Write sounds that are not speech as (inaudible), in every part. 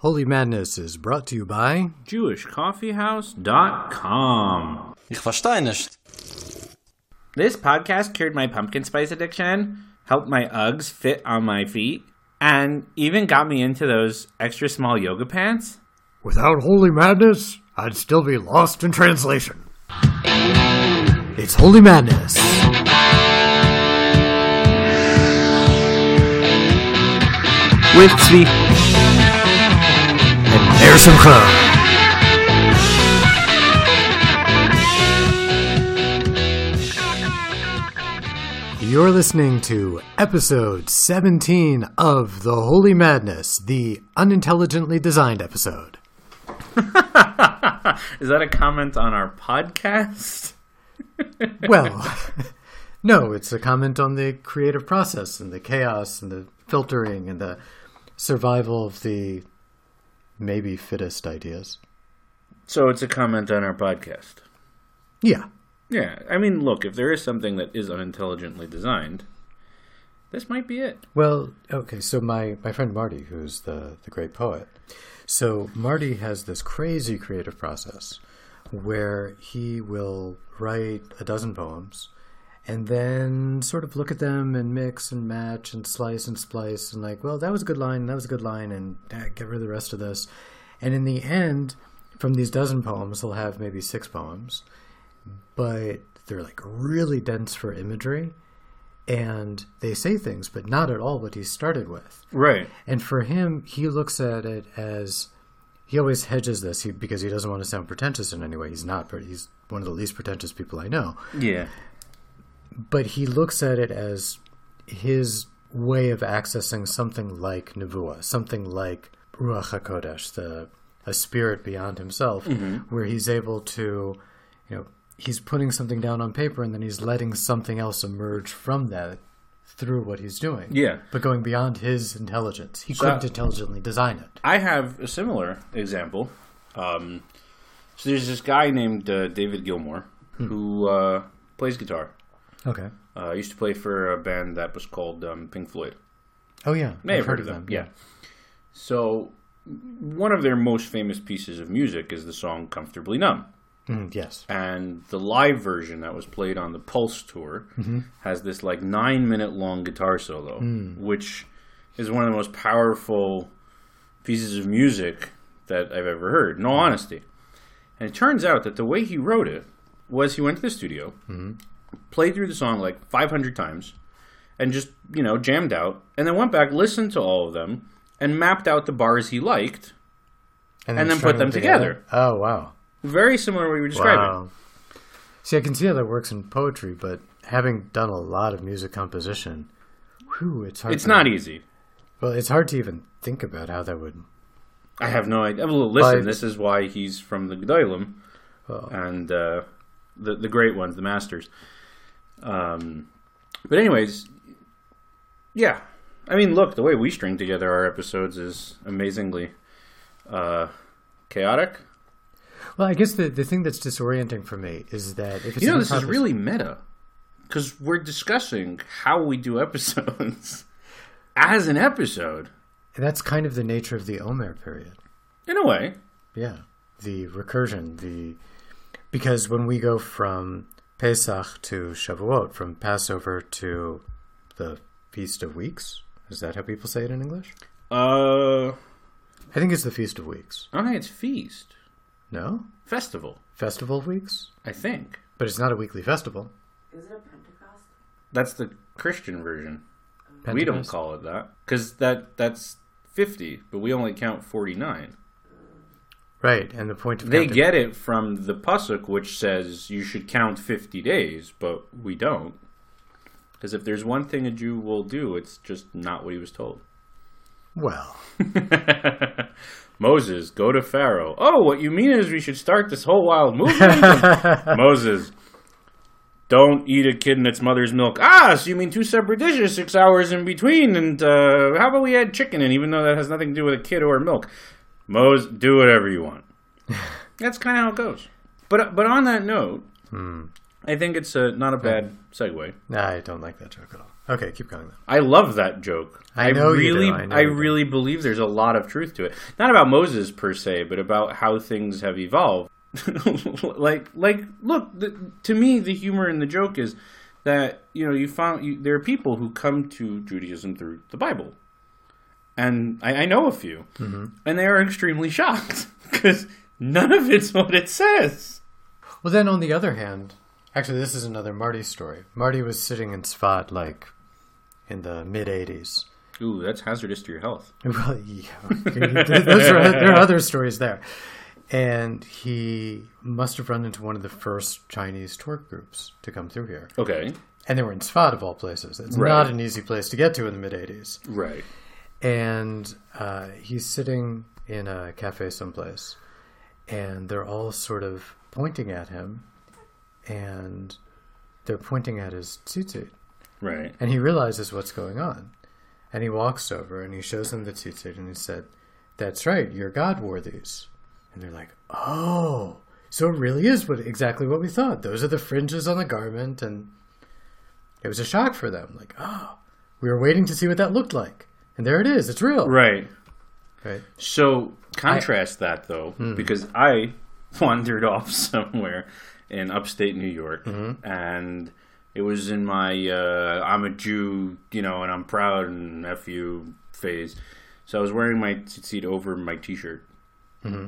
Holy Madness is brought to you by JewishCoffeehouse.com. Ich verstehe nicht. This podcast cured my pumpkin spice addiction, helped my Uggs fit on my feet, and even got me into those extra small yoga pants. Without Holy Madness, I'd still be lost in translation. It's Holy Madness. With Zvi. And Meir Simcha. You're listening to episode 17 of The Holy Madness, the unintelligently designed episode. (laughs) Is that a comment on our podcast? (laughs) Well, (laughs) no, it's a comment on the creative process and the chaos and the filtering and the survival of the maybe fittest ideas. So it's a comment on our podcast. Yeah. Yeah, I mean, look, if there is something that is unintelligently designed, this might be it. Well, okay, so my, my friend Marty, who's the, the great poet, so Marty has this crazy creative process where he will write a dozen poems and then sort of look at them and mix and match and slice and splice and like, well, that was a good line, that was a good line, and ah, get rid of the rest of this. And in the end, from these dozen poems, he'll have maybe six poems, but they're like really dense for imagery and they say things, but not at all what he started with. Right. And for him, he looks at it as he always hedges this he, because he doesn't want to sound pretentious in any way. He's not. He's one of the least pretentious people I know. Yeah. But he looks at it as his way of accessing something like Nevuah, something like Ruach Hakodesh, the a spirit beyond himself, where he's able to, you know, he's putting something down on paper and then he's letting something else emerge from that through what he's doing. Yeah. But going beyond his intelligence. He So- couldn't intelligently design it. I have a similar example. Um, so there's this guy named uh, David Gilmour who uh, plays guitar. Okay. Uh, used to play for a band that was called um, Pink Floyd. Oh yeah. May I've have heard of them. Yeah. So one of their most famous pieces of music is the song "Comfortably Numb," Mm, yes. and the live version that was played on the Pulse tour has this like nine minute long guitar solo, which is one of the most powerful pieces of music that I've ever heard. No honesty, and it turns out that the way he wrote it was he went to the studio, played through the song like 500 times, and just you know jammed out, and then went back, listened to all of them, and mapped out the bars he liked. And then strung put them together. Oh wow. Very similar to what you were describing. Wow. See, I can see how that works in poetry, but having done a lot of music composition, whew, it's hard. It's not easy. Well, it's hard to even think about how that would. I have no idea. Well, listen, But- this is why he's from the Gedolim Oh. and uh, the the great ones, the masters. Um, but anyways, yeah. I mean, look, the way we string together our episodes is amazingly uh, chaotic. Well, I guess the the thing that's disorienting for me is that if it's You know, this is really meta because we're discussing how we do episodes (laughs) as an episode. that's kind of the nature of the Omer period. In a way, Yeah, the recursion, the because when we go from Pesach to Shavuot, from Passover to the Feast of Weeks, is that how people say it in English? uh, I think it's the Feast of Weeks. I think it's feast No, festival. Festival of Weeks, I think but it's not a weekly festival. Is it a Pentecost? that's the Christian version. We don't Pentecost? call it that because that that's fifty, but we only count forty nine. Right, and the point of They counting- get it from the pasuk, which says you should count fifty days, but we don't. Because if there's one thing a Jew will do, it's just not what he was told. well. (laughs) Moses, go to Pharaoh. Oh, what you mean is we should start this whole wild movement? (laughs) Moses, don't eat a kid in its mother's milk. Ah, so you mean two separate dishes, six hours in between, and uh, how about we add chicken in, even though that has nothing to do with a kid or milk? Moses, do whatever you want. (laughs) That's kind of how it goes. But but on that note, hmm. I think it's a, not a hmm. bad segue. Nah, I don't like that joke at all. Okay, keep going. Though. I love that joke. I know you do, really, I know you do. really believe there's a lot of truth to it. Not about Moses per se, but about how things have evolved. (laughs) like, like, look, the, to me, the humor in the joke is that you know you found you, there are people who come to Judaism through the Bible, and I, I know a few, Mm-hmm. and they are extremely shocked (laughs) because none of it's what it says. Well, then on the other hand, actually, this is another Marty story. Marty was sitting in Tzfat like in the mid '80s. Ooh, that's hazardous to your health. (laughs) Well, yeah, those are, there are other stories there. And he must have run into one of the first Chinese tour groups to come through here. Okay, And they were in Tzfat, of all places. It's Right. not an easy place to get to in the mid 80s. right. And uh, he's sitting in a cafe someplace, and they're all sort of pointing at him, and they're pointing at his tzitzit. Right. And he realizes what's going on. And he walks over and he shows them the tzitzit and he said, That's right, your God wore these. And they're like, Oh, so it really is what exactly what we thought. Those are the fringes on the garment and it was a shock for them. Like, oh, we were waiting to see what that looked like. And there it is, it's real. Right. Right. So contrast that though, Hmm. because I (laughs) wandered off (laughs) somewhere in upstate New York, Mm-hmm. and it was in my uh, I'm a Jew, you know, and I'm proud and f you phase. So I was wearing my tzitzit over my t-shirt, Mm-hmm.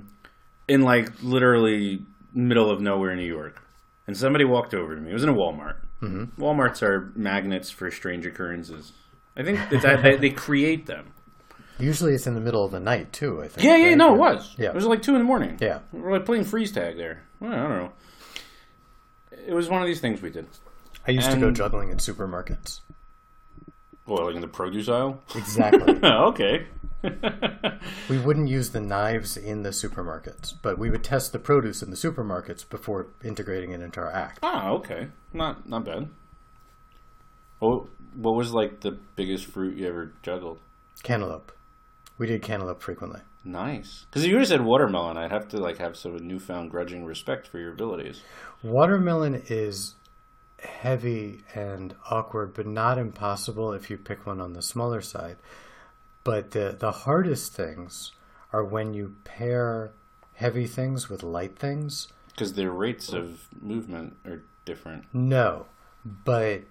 in like literally middle of nowhere, New York, and somebody walked over to me. It was in a Walmart. Mm-hmm. Walmarts are magnets for strange occurrences. I think that, they, they create them. Usually it's in the middle of the night too, I think. Yeah, yeah, right? no, it was. Yeah. It was like two in the morning. Yeah. We were like playing freeze tag there. Well, I don't know. It was one of these things we did. I used to go juggling in supermarkets. Well, like in the produce aisle. Exactly. (laughs) okay. (laughs) We wouldn't use the knives in the supermarkets, but we would test the produce in the supermarkets before integrating it into our act. ah, okay. Not not bad. What what was like the biggest fruit you ever juggled? Cantaloupe. We did cantaloupe frequently. Nice. Because if you would have said watermelon, I'd have to like have some newfound grudging respect for your abilities. Watermelon is heavy and awkward, but not impossible if you pick one on the smaller side. But the the hardest things are when you pair heavy things with light things. Because their rates of movement are different. No, but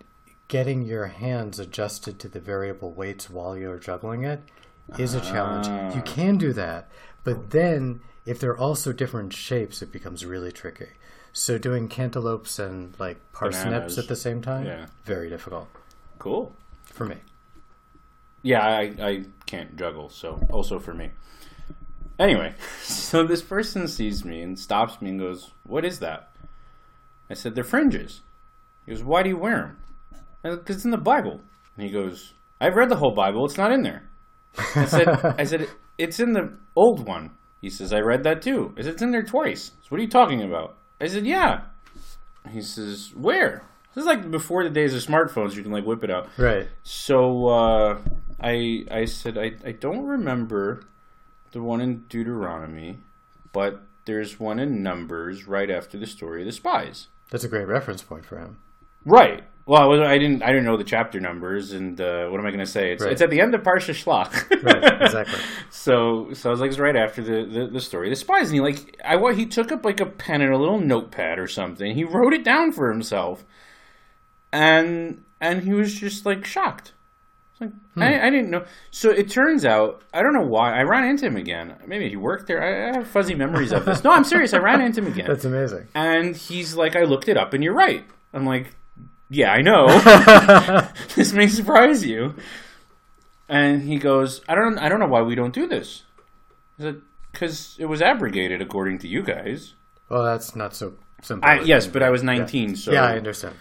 getting your hands adjusted to the variable weights while you're juggling it is a challenge. You ah. can do that, but then if they're also different shapes, it becomes really tricky. So doing cantaloupes and like parsnips Bananas. at the same time, Yeah. very difficult Cool. for me. Yeah, I, I can't juggle, so also for me. Anyway, (laughs) so this person sees me and stops me and goes, What is that? I said, They're fringes. He goes, Why do you wear them? Because it's in the Bible. And he goes, I've read the whole Bible, it's not in there. I said, (laughs) I said, It's in the old one. He says, I read that too. I said, It's in there twice. So what are you talking about? I said, Yeah. He says, Where? This is like before the days of smartphones, you can like whip it out. Right. So uh, I I said I, I don't remember the one in Deuteronomy, but there's one in Numbers right after the story of the spies. That's a great reference point for him. Right. Well, I, was, I didn't I didn't know the chapter numbers, and uh, what am I going to say? It's, Right. it's at the end of Parsha Shlach. Right, (laughs) exactly. So so I was like, it's right after the, the, the story the spies, and he like I wa- he took up like a pen and a little notepad or something. He wrote it down for himself, and and he was just like shocked. Like I, I didn't know. So it turns out I don't know why I ran into him again. Maybe he worked there. I, I have fuzzy memories of this. No, I'm serious. I ran into him again, (laughs) That's amazing. and he's like, I looked it up, and you're right. I'm like, yeah, I know. (laughs) this may surprise you. And he goes, I don't, I don't know why we don't do this. Because it was abrogated according to you guys. Well, that's not so simple. I, yes, but I was 19, so yeah, I understand.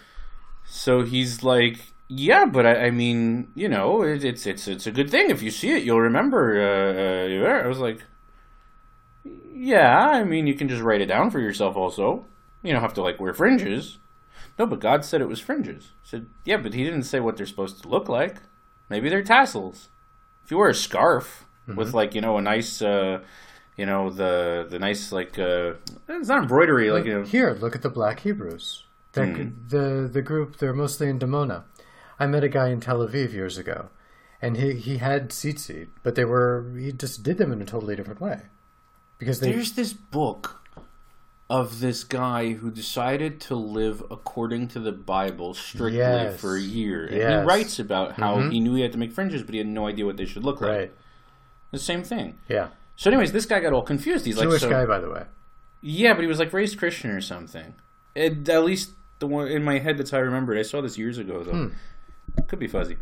so he's like, yeah, but I, I mean, you know, it, it's it's it's a good thing if you see it, you'll remember. Uh, uh. I was like, yeah, I mean, you can just write it down for yourself. Also, you don't have to like wear fringes. No, but God said it was fringes. I said, yeah, but He didn't say what they're supposed to look like. Maybe they're tassels. If you wear a scarf with like you know a nice. Uh, you know the the nice like uh, it's not embroidery like you know Here, look at the Black Hebrews. Hmm. The the group they're mostly in Dimona. I met a guy in Tel Aviv years ago, and he he had tzitzit, but they were he just did them in a totally different way because they There's this book of this guy who decided to live according to the Bible strictly Yes. for a year. And Yes. Mm-hmm. he writes about how he knew he had to make fringes, but he had no idea what they should look like. right The same thing. yeah So, anyways, this guy got all confused. He's like, Jewish so, guy by the way. Yeah, but he was like raised Christian or something. It, at least the one in my head, that's how I remember it. I saw this years ago, though. Could be fuzzy.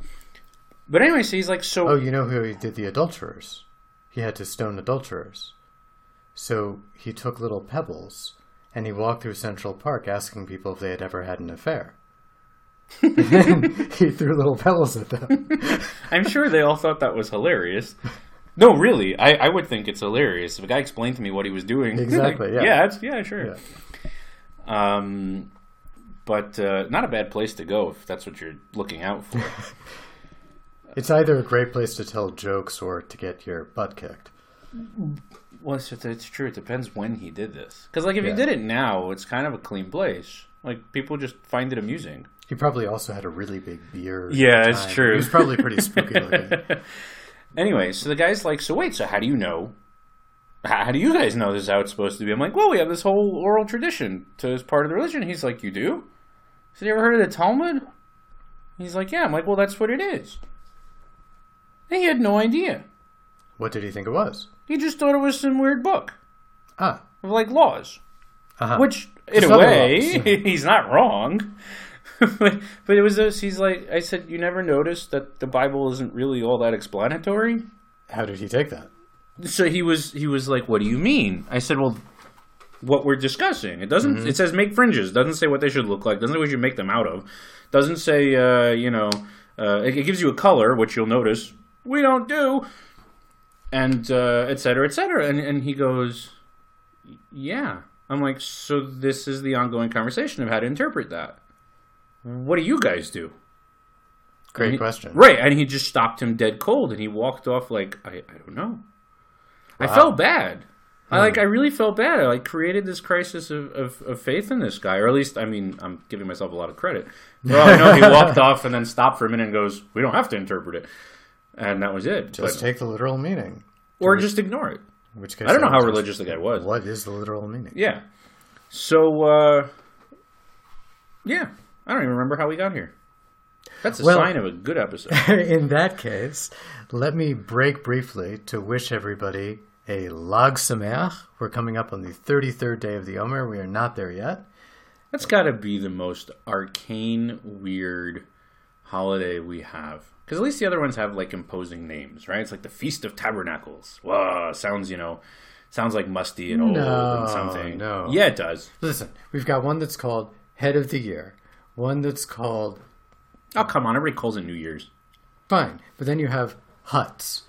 But anyway, so he's like, so Oh, you know who he did the adulterers? He had to stone adulterers. So he took little pebbles and he walked through Central Park asking people if they had ever had an affair. and (laughs) then (laughs) he threw little pebbles at them. (laughs) I'm sure they all thought that was hilarious. No, really, I, I would think it's hilarious if a guy explained to me what he was doing. Exactly, yeah. yeah, that's, yeah, sure. Um, but uh, not a bad place to go if that's what you're looking out for. It's either a great place to tell jokes or to get your butt kicked. Well, it's, it's true. It depends when he did this. Because like if Yeah. he did it now, it's kind of a clean place. Like people just find it amusing. He probably also had a really big beard. Yeah, it's true. He was probably pretty spooky looking. (laughs) Anyway, so the guy's like, so wait, so how do you know? How, how do you guys know this is how it's supposed to be? I'm like, well, we have this whole oral tradition to as part of the religion. He's like, you do? So you ever heard of the Talmud? He's like, yeah. I'm like, well, that's what it is. And he had no idea. What did he think it was? He just thought it was some weird book Ah, of like laws, uh-huh. which in Just a other way laws. (laughs) he's not wrong. (laughs) but, but it was this. He's like, I said, you never noticed that the Bible isn't really all that explanatory. how did he take that? so he was he was like what do you mean i said well what we're discussing it doesn't Mm-hmm. it says make fringes doesn't say what they should look like doesn't say what you make them out of doesn't say uh, you know uh, it, it gives you a color which you'll notice we don't do and uh, et cetera et cetera and, and he goes yeah i'm like so this is the ongoing conversation of how to interpret that what do you guys do Great he- question. Right, and he just stopped him dead cold, and he walked off like I, I don't know. I felt bad. I Hmm. like I really felt bad. I like created this crisis of, of, of faith in this guy, or at least I mean I'm giving myself a lot of credit. Well, I know he walked (laughs) off and then stopped for a minute and goes, "We don't have to interpret it," and that was it. Just But- take the literal meaning. or just ignore it. In which case, I don't know how religious the guy was. What is the literal meaning? Yeah. So, uh, yeah, I don't even remember how we got here. That's a Well- sign of a good episode. (laughs) In that case, let me break briefly to wish everybody a Lag Sameach. We're coming up on the 33rd day of the Omer. We are not there yet. That's got to be the most arcane, weird holiday we have. Because at least the other ones have like imposing names, right? It's like the Feast of Tabernacles. Whoa, sounds you know, sounds like musty and old No, and something. no. Yeah, it does. Listen, we've got one that's called Head of the Year, one that's called Oh come on, everybody calls it New Year's. Fine, but then you have Huts.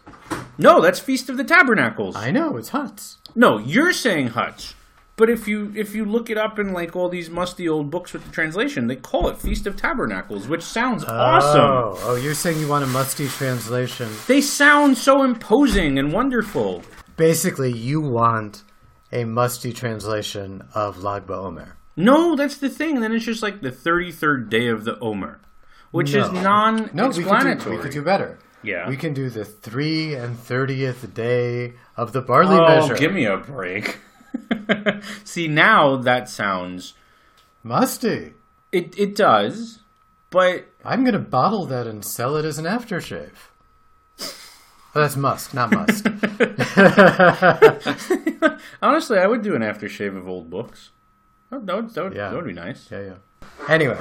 No, that's Feast of the Tabernacles. I know, it's Huts. No, you're saying Huts. But if you if you look it up in like all these musty old books with the translation, they call it Feast of Tabernacles, which sounds oh. awesome. Oh, oh, you're saying you want a musty translation. They sound so imposing and wonderful. Basically, you want a musty translation of Lag BaOmer. No, that's the thing. Then it's just like the 33rd day of the Omer, which is No. non No, we could, explanatory. do, we could do better. Yeah. We can do the 3 and 30th day of the barley oh, measure. give me a break. (laughs) (laughs) See, now that sounds. Musty. It, it does, but I'm going to bottle that and sell it as an aftershave. Oh, that's musk, not must. (laughs) (laughs) honestly, I would do an aftershave of old books. That, that, would, that, would, Yeah. that would be nice. yeah, yeah. Anyway,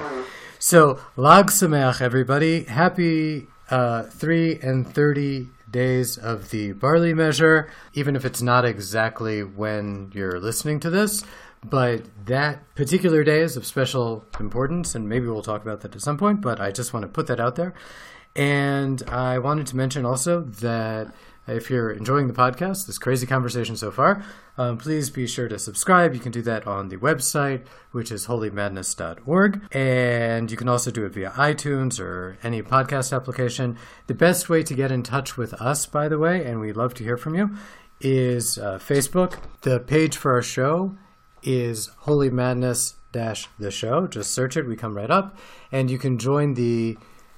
so Lag Sameach, everybody. Happy uh, 3 and 30 days of the barley measure, even if it's not exactly when you're listening to this. But that particular day is of special importance, and maybe we'll talk about that at some point. But I just want to put that out there. And I wanted to mention also that if you're enjoying the podcast, this crazy conversation so far, um, please be sure to subscribe. You can do that on the website, which is holymadness.org. And you can also do it via iTunes or any podcast application. The best way to get in touch with us, by the way, and we'd love to hear from you, is uh, Facebook. The page for our show is Holy Madness dash the show. Just search it, we come right up. And you can join the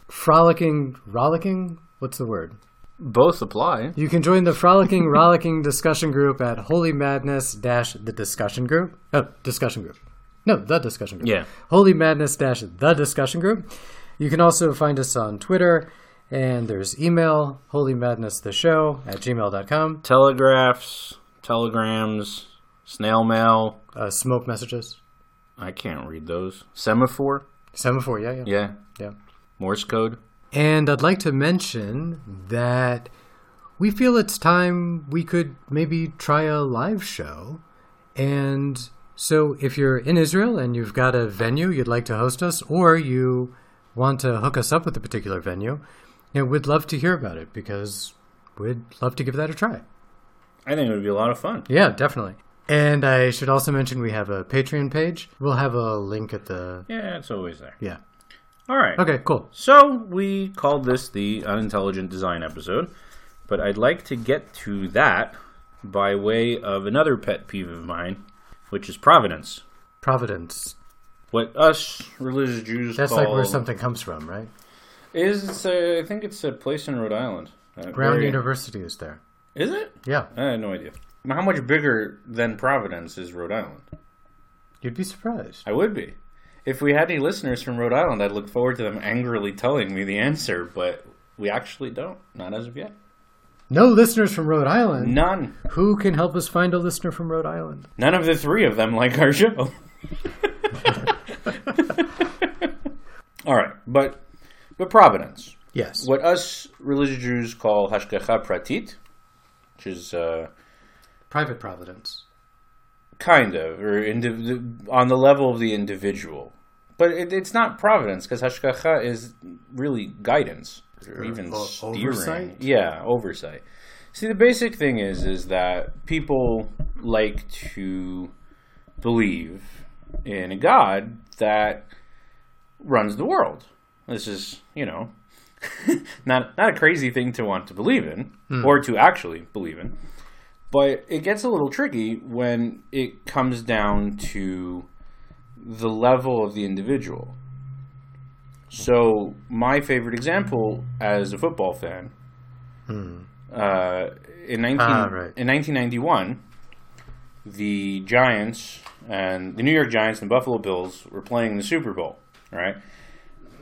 frolicking, rollicking. What's the word? Both apply. You can join the frolicking, rollicking discussion group at Holy Madness dash the discussion group. Oh, discussion group. No, the discussion group. Yeah. Holy Madness dash the discussion group. You can also find us on Twitter, and there's email, Holy Madness the show at gmail.com. Telegraphs, telegrams, snail mail. Uh, smoke messages. I can't read those. Semaphore. Semaphore, yeah, yeah. Yeah. Yeah. Morse code. And I'd like to mention that we feel it's time we could maybe try a live show. And so if you're in Israel and you've got a venue you'd like to host us, or you want to hook us up with a particular venue, you know, we'd love to hear about it because we'd love to give that a try. I think it would be a lot of fun. Yeah, definitely. And I should also mention we have a Patreon page. We'll have a link at the. Yeah, it's always there. Yeah. All right. Okay, cool. So we called this the unintelligent design episode, but I'd like to get to that by way of another pet peeve of mine, which is providence. Providence. What us religious Jews That's like where something comes from, right? is. Uh, I think it's a place in Rhode Island. Uh, Brown University is there. Is it? Yeah, I had no idea. How much bigger than Providence is Rhode Island? you'd be surprised. I would be. If we had any listeners from Rhode Island, I'd look forward to them angrily telling me the answer, but we actually don't. Not as of yet. No listeners from Rhode Island. None. Who can help us find a listener from Rhode Island? None of the three of them like our show. (laughs) All right, but but Providence, Yes. what us religious Jews call hashgacha pratit, which is uh, Private Providence. Kind of or indiv- on the level of the individual, but it, it's not providence because hashgacha is really guidance or even o- steering. oversight? Yeah, oversight. See, the basic thing is is that people like to believe in a God that runs the world. This is, you know, (laughs) not not a crazy thing to want to believe in hmm. or to actually believe in. But it gets a little tricky when it comes down to the level of the individual. So, my favorite example as a football fan, uh, in 19, Ah, right. in 1991, the Giants and the New York Giants and Buffalo Bills were playing the Super Bowl, right?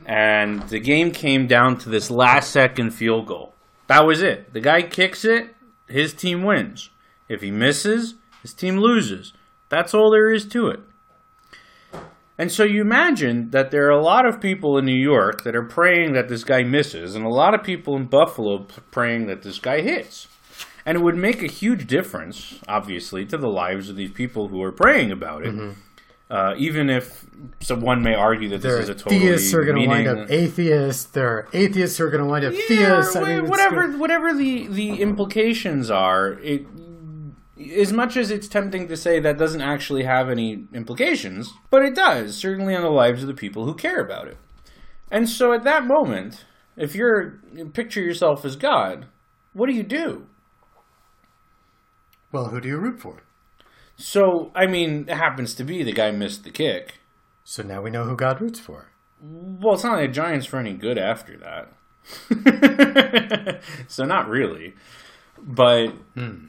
And the game came down to this last second field goal. That was it. The guy kicks it, his team wins. If he misses, his team loses. That's all there is to it. And so you imagine that there are a lot of people in New York that are praying that this guy misses, and a lot of people in Buffalo praying that this guy hits. And it would make a huge difference, obviously, to the lives of these people who are praying about it. Uh, even if someone may argue that this There is a totally theists are going to wind up atheists. There are atheists who are going to wind up yeah, theists. I mean, whatever, whatever the the implications are. It as much as it's tempting to say that doesn't actually have any implications, but it does certainly on the lives of the people who care about it. And so, at that moment, if you're picture yourself as God, what do you do? Well, who do you root for? So, I mean, it happens to be the guy missed the kick. So now we know who God roots for. Well, it's not like the Giants were any good after that. (laughs) so not really. But hmm.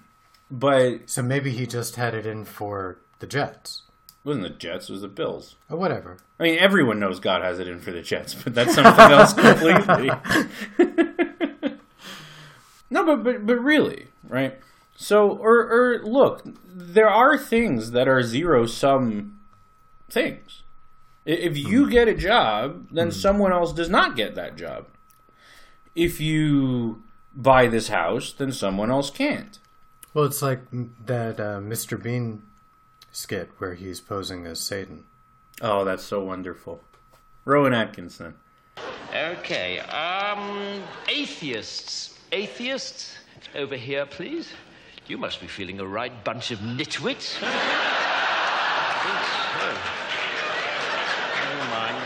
But So maybe he just had it in for the Jets. it wasn't the Jets, it was the Bills. Or whatever. I mean everyone knows God has it in for the Jets, but that's something else completely. (laughs) no, but, but but really, right? So or or look, there are things that are zero sum things. If you hmm. get a job, then hmm. someone else does not get that job. If you buy this house, then someone else can't. Well, it's like that uh, Mr. Bean skit where he's posing as Satan. Oh, that's so wonderful. Rowan Atkinson. Okay, um, atheists. Atheists, over here, please. You must be feeling a right bunch of nitwits. (laughs) I think so. Never mind.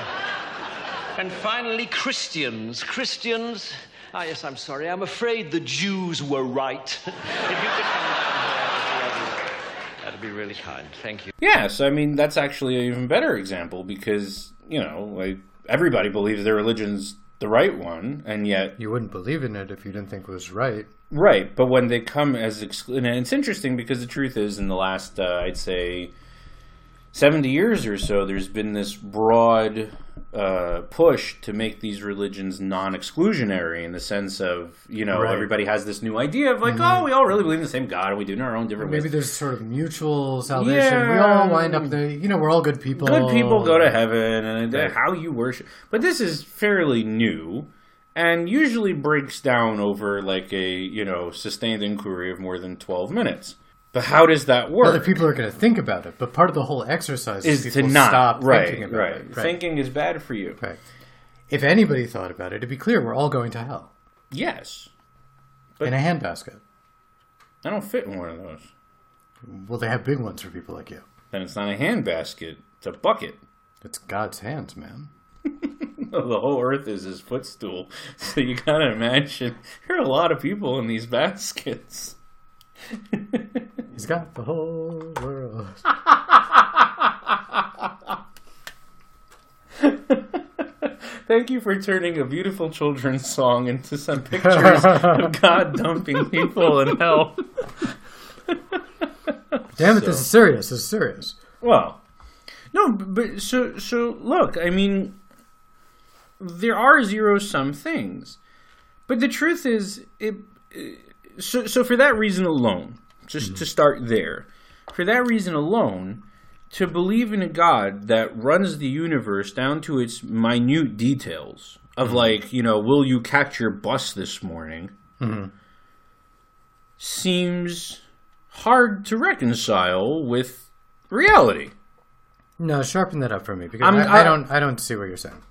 And finally, Christians. Christians. Ah, yes, I'm sorry. I'm afraid the Jews were right. (laughs) if you could come down here, that'd be lovely. that'd be really kind. Thank you. Yes, I mean that's actually an even better example because you know like everybody believes their religion's the right one, and yet You wouldn't believe in it if you didn't think it was right. Right, but when they come as exclu- and it's interesting because the truth is, in the last uh, I'd say seventy years or so, there's been this broad uh, push to make these religions non-exclusionary in the sense of you know Right. everybody has this new idea of like oh we all really believe in the same God and we do it in our own different ways. Maybe ways. there's sort of mutual salvation. yeah. We all wind up there. You know, we're all good people. Good people go to heaven, and Right. how you worship. But this is fairly new, and usually breaks down over like a you know sustained inquiry of more than twelve minutes. But how does that work? Other people are going to think about it, but part of the whole exercise is, is to not stop right, thinking about right. it. Right. Thinking is bad for you. right. If anybody thought about it, to be clear, we're all going to hell Yes, in a handbasket. I don't fit in one of those. Well, they have big ones for people like you. Then it's not a handbasket; it's a bucket. It's God's hands, man. (laughs) the whole earth is his footstool. (laughs) So you gotta imagine there are a lot of people in these baskets. (laughs) He's got the whole world. (laughs) Thank you for turning a beautiful children's song into some pictures of (laughs) God dumping people in hell. (laughs) Damn it, this is serious. This is serious. Well, no, but so so look, I mean, there are zero sum things, but the truth is, it. So so for that reason alone, just mm-hmm. to start there, for that reason alone, to believe in a God that runs the universe down to its minute details of mm-hmm. like you know, will you catch your bus this morning? Mm-hmm. Seems hard to reconcile with reality. No, sharpen that up for me because I, I I- don't. I don't see what you're saying.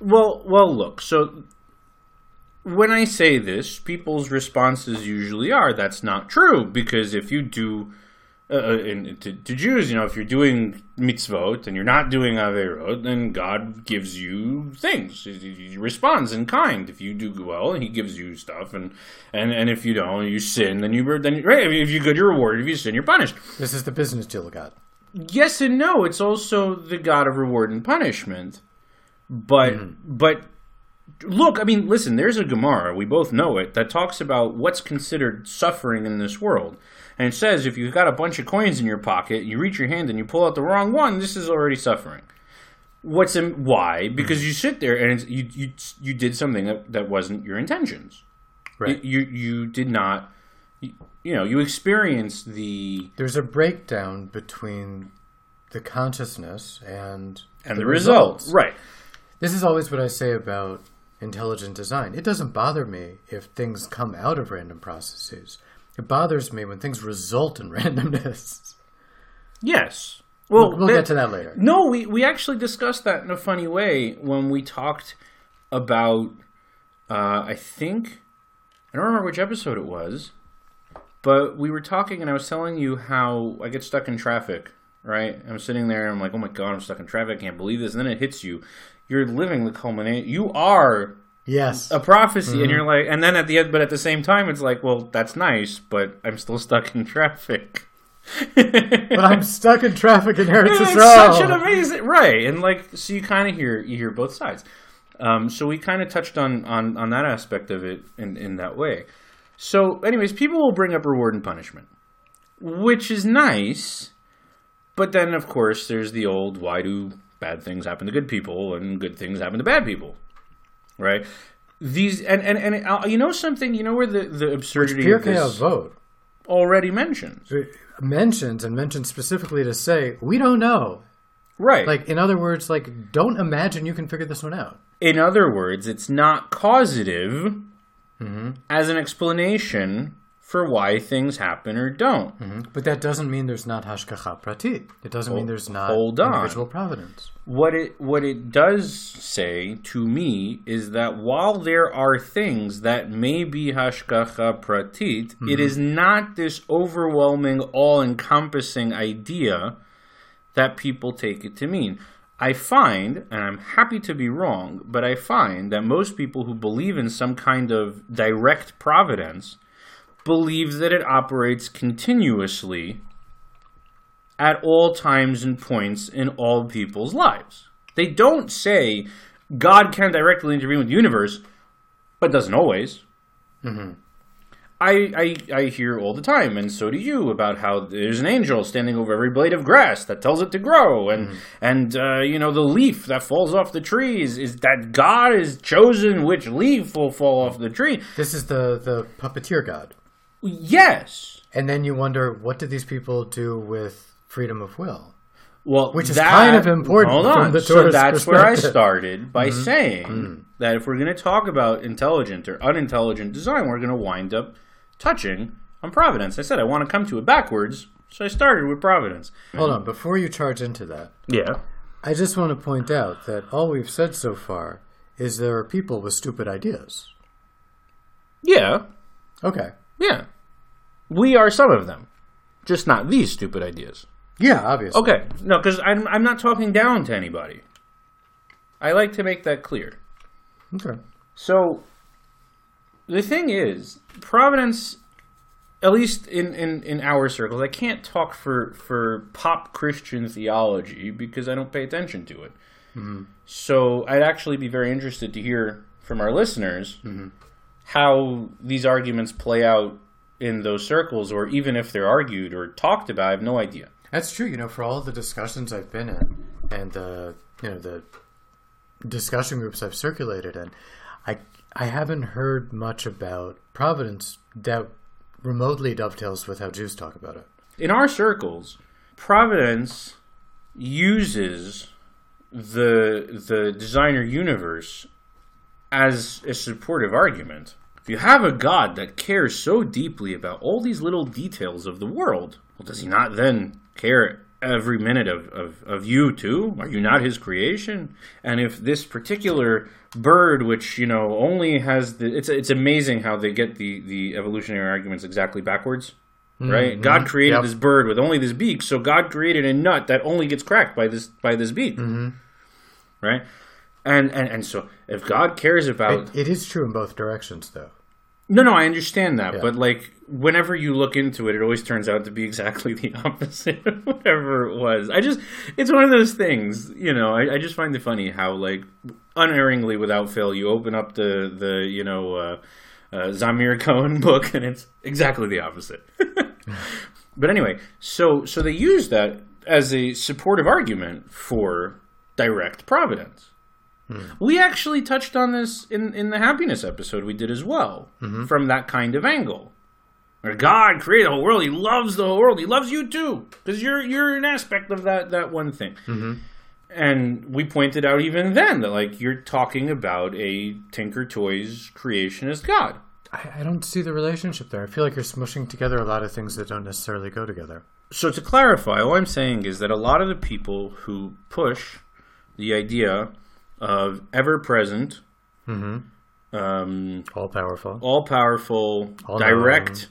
Well, well, look. So when I say this, people's responses usually are that's not true because if you do, uh, uh, in, to, to Jews, you know, if you're doing mitzvot and you're not doing averot, then God gives you things. He, he responds in kind. If you do well, He gives you stuff, and and, and if you don't, you sin, then you then you- right. If you good, you're rewarded. If you sin, you're punished. This is the business deal of God. Yes and no. It's also the God of reward and punishment. But but look, I mean, listen. There's a Gemara. We both know it that talks about what's considered suffering in this world, and it says if you've got a bunch of coins in your pocket, you reach your hand and you pull out the wrong one, this is already suffering. What's in, why? Because you sit there and it's, you you you did something that, that wasn't your intentions. Right. You, you you did not. You, you know, you experienced the There's a breakdown between the consciousness and and the, results. Right. This is always what I say about intelligent design. It doesn't bother me if things come out of random processes. It bothers me when things result in (laughs) randomness. Yes. Well, We'll, we'll that- get to that later. No, we, we actually discussed that in a funny way when we talked about, uh, I think, I don't remember which episode it was, but we were talking and I was telling you how I get stuck in traffic, right? I'm sitting there and I'm like, oh my God, I'm stuck in traffic. I can't believe this. And then it hits you. You're living the culmination. You are Yes. a prophecy and you're like and then at the end but at the same time it's like well that's nice but i'm still stuck in traffic (laughs) but I'm stuck in traffic in Eretz it's Yisrael. such an amazing right and like so you kind of hear you hear both sides um, so we kind of touched on, on on that aspect of it in in that way so anyways people will bring up reward and punishment which is nice but then of course there's the old why do bad things happen to good people and good things happen to bad people right? These and and, and uh, you know something you know where the the absurdity of this Avot already mentions. Mentions and mentions specifically to say we don't know. right. Like in other words, like don't imagine you can figure this one out. In other words, it's not causative as an explanation for why things happen or don't. Mm-hmm. But that doesn't mean there's not hashgacha pratit. It doesn't mean there's not hold on. individual providence. What it what it does say to me is that while there are things that may be hashgacha pratit, it mm-hmm. is not this overwhelming, all-encompassing idea that people take it to mean. I find, and I'm happy to be wrong, but I find that most people who believe in some kind of direct providence believe that it operates continuously at all times and points in all people's lives. They don't say God can directly intervene with the universe, but doesn't always. I, I I hear all the time, and so do you, about how there's an angel standing over every blade of grass that tells it to grow, and and uh, you know the leaf that falls off the trees is that God has chosen which leaf will fall off the tree. This is the the puppeteer god. Yes, And then you wonder what did these people do with freedom of will? well, Which is kind of important Hold on, the so that's where I started by mm-hmm. saying mm. that if we're going to talk about intelligent or unintelligent design, we're going to wind up touching on providence. I said I want to come to it backwards, so I started with providence. Hold on, before you charge into that, Yeah. I just want to point out that all we've said so far is there are people with stupid ideas. Yeah. Okay. Yeah. We are some of them, just not these stupid ideas. Yeah, obviously. Okay. No, because I'm, I'm not talking down to anybody. I like to make that clear. Okay. So, the thing is, Providence, at least in, in, in our circles, I can't talk for, for pop Christian theology because I don't pay attention to it. Mm-hmm. So, I'd actually be very interested to hear from our listeners mm-hmm. How these arguments play out in those circles, or even if they're argued or talked about. I have no idea. That's true. You know, for all the discussions I've been in and the you know the discussion groups I've circulated in, I I haven't heard much about Providence that remotely dovetails with how Jews talk about it. in our circles, Providence uses the the designer universe as a supportive argument. If you have a God that cares so deeply about all these little details of the world, well, does he not then care every minute of, of, of you too? Are you not his creation? And if this particular bird, which, you know, only has the it's it's amazing how they get the, the evolutionary arguments exactly backwards. Right? Mm-hmm. God created Yep. this bird with only this beak, so God created a nut that only gets cracked by this by this beak. Mm-hmm. Right? And, and and so if God cares about It, it is true in both directions, though. no, no, I understand that, Yeah. but like whenever you look into it, it always turns out to be exactly (laughs) the opposite of whatever it was. I just, it's one of those things, you know. I, I just find it funny how like unerringly, without fail, you open up the the you know uh, uh, Zamir Cohen (laughs) book, and it's exactly the opposite. (laughs) but anyway, so so they use that as a supportive argument for direct providence. Hmm. We actually touched on this in, in the happiness episode we did as well, mm-hmm. from that kind of angle. Where God created the whole world, He loves the whole world, He loves you too, because you're you're an aspect of that that one thing. Mm-hmm. And we pointed out even then that like you're talking about a Tinker Toys creationist God. I, I don't see the relationship there. I feel like you're smushing together a lot of things that don't necessarily go together. So to clarify, all I'm saying is that a lot of the people who push the idea of ever present, mm-hmm. um, All powerful. all powerful, All direct,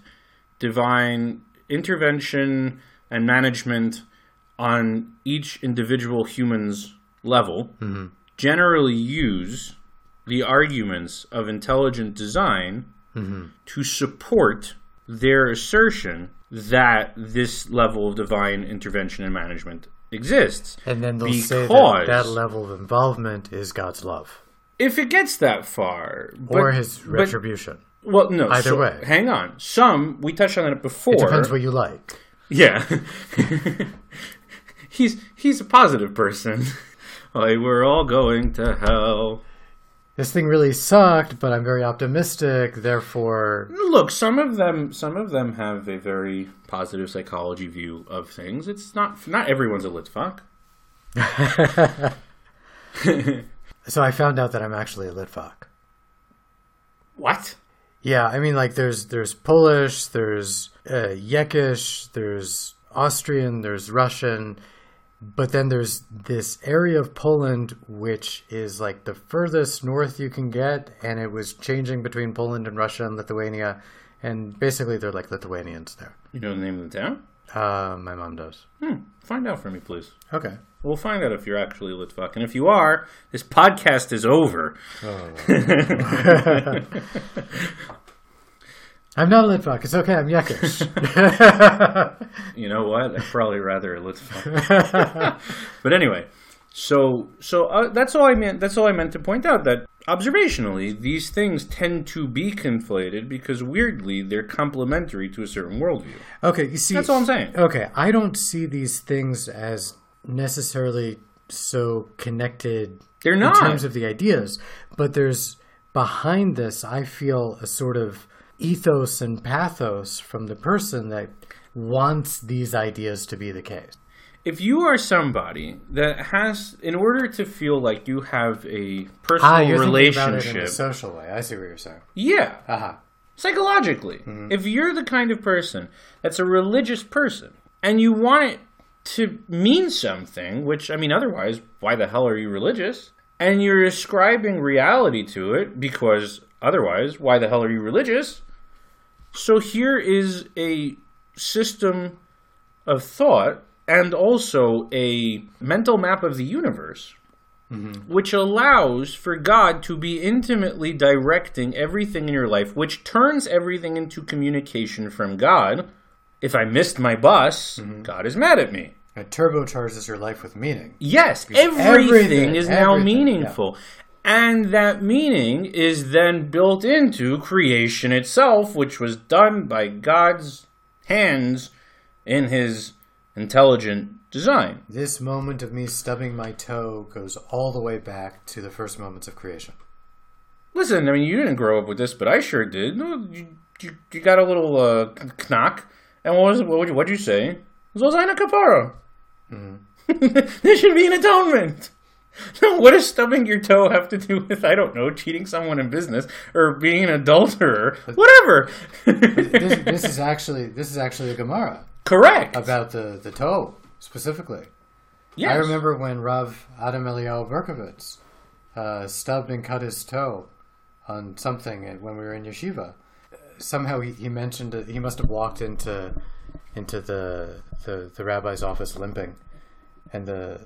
divine intervention and management on each individual human's level mm-hmm. generally use the arguments of intelligent design mm-hmm. to support their assertion that this level of divine intervention and management exists. And then they'll say that that level of involvement is God's love If it gets that far, but, or his but- retribution. well, no. Either so- way. hang on. Some we touched on it before. It depends what you like. Yeah. (laughs) he's he's a positive person. (laughs) like we're all going to hell. This thing really sucked, but I'm very optimistic. Therefore, Look, some of them some of them have a very positive psychology view of things. It's not not everyone's a Litvak. (laughs) so I found out that I'm actually a Litvak. What? Yeah, I mean, like there's there's Polish, there's uh, Yekish, there's Austrian, there's Russian, but then there's this area of Poland which is like the furthest north you can get, and it was changing between Poland and Russia and Lithuania, and basically they're like Lithuanians there. You know the name of the town? Uh, my mom does. Hmm. Find out for me, please. Okay. We'll find out if you're actually a Litvak, and if you are, this podcast is over. (laughs) (laughs) I'm not a Litvak. It's okay. I'm Yekish. (laughs) You know what? I'd probably rather a Litvak. (laughs) but anyway, So, so uh, that's all I meant. That's all I meant to point out that observationally, these things tend to be conflated because weirdly they're complementary to a certain worldview. Okay, you see, That's all I'm saying. Okay, I don't see these things as necessarily so connected They're not in terms of the ideas, but there's behind this, I feel a sort of ethos and pathos from the person that wants these ideas to be the case. If you are somebody that has, in order to feel like you have a personal Ah, you're it in relationship, a social way. I see what you're saying. yeah, Aha. psychologically, Mm-hmm. if you're the kind of person that's a religious person and you want it to mean something, which I mean, otherwise, why the hell are you religious? And you're ascribing reality to it because otherwise, why the hell are you religious? So here is a system of thought and also a mental map of the universe mm-hmm. which allows for God to be intimately directing everything in your life, which turns everything into communication from God. If I missed my bus, mm-hmm. God is mad at me. It turbocharges your life with meaning. Yes, everything, everything- is now everything, yeah. And that meaning is then built into creation itself, which was done by God's hands in his intelligent design. This moment of me stubbing my toe goes all the way back to the first moments of creation. Listen, I mean, you didn't grow up with this, but I sure did. You, you, you got a little uh, knock, and what was what would you, what'd you say? Zozina Kapara. (laughs) there should be an atonement. (laughs) what does stubbing your toe have to do with I don't know cheating someone in business or being an adulterer? Whatever. This, (laughs) this is actually this is actually a Gemara Correct. about the, the toe specifically. Yes. I remember when Rav Adam Eliyahu Berkovitz uh, stubbed and cut his toe on something when we were in yeshiva. Somehow he, he mentioned it, he must have walked into into the, the the rabbi's office limping, and the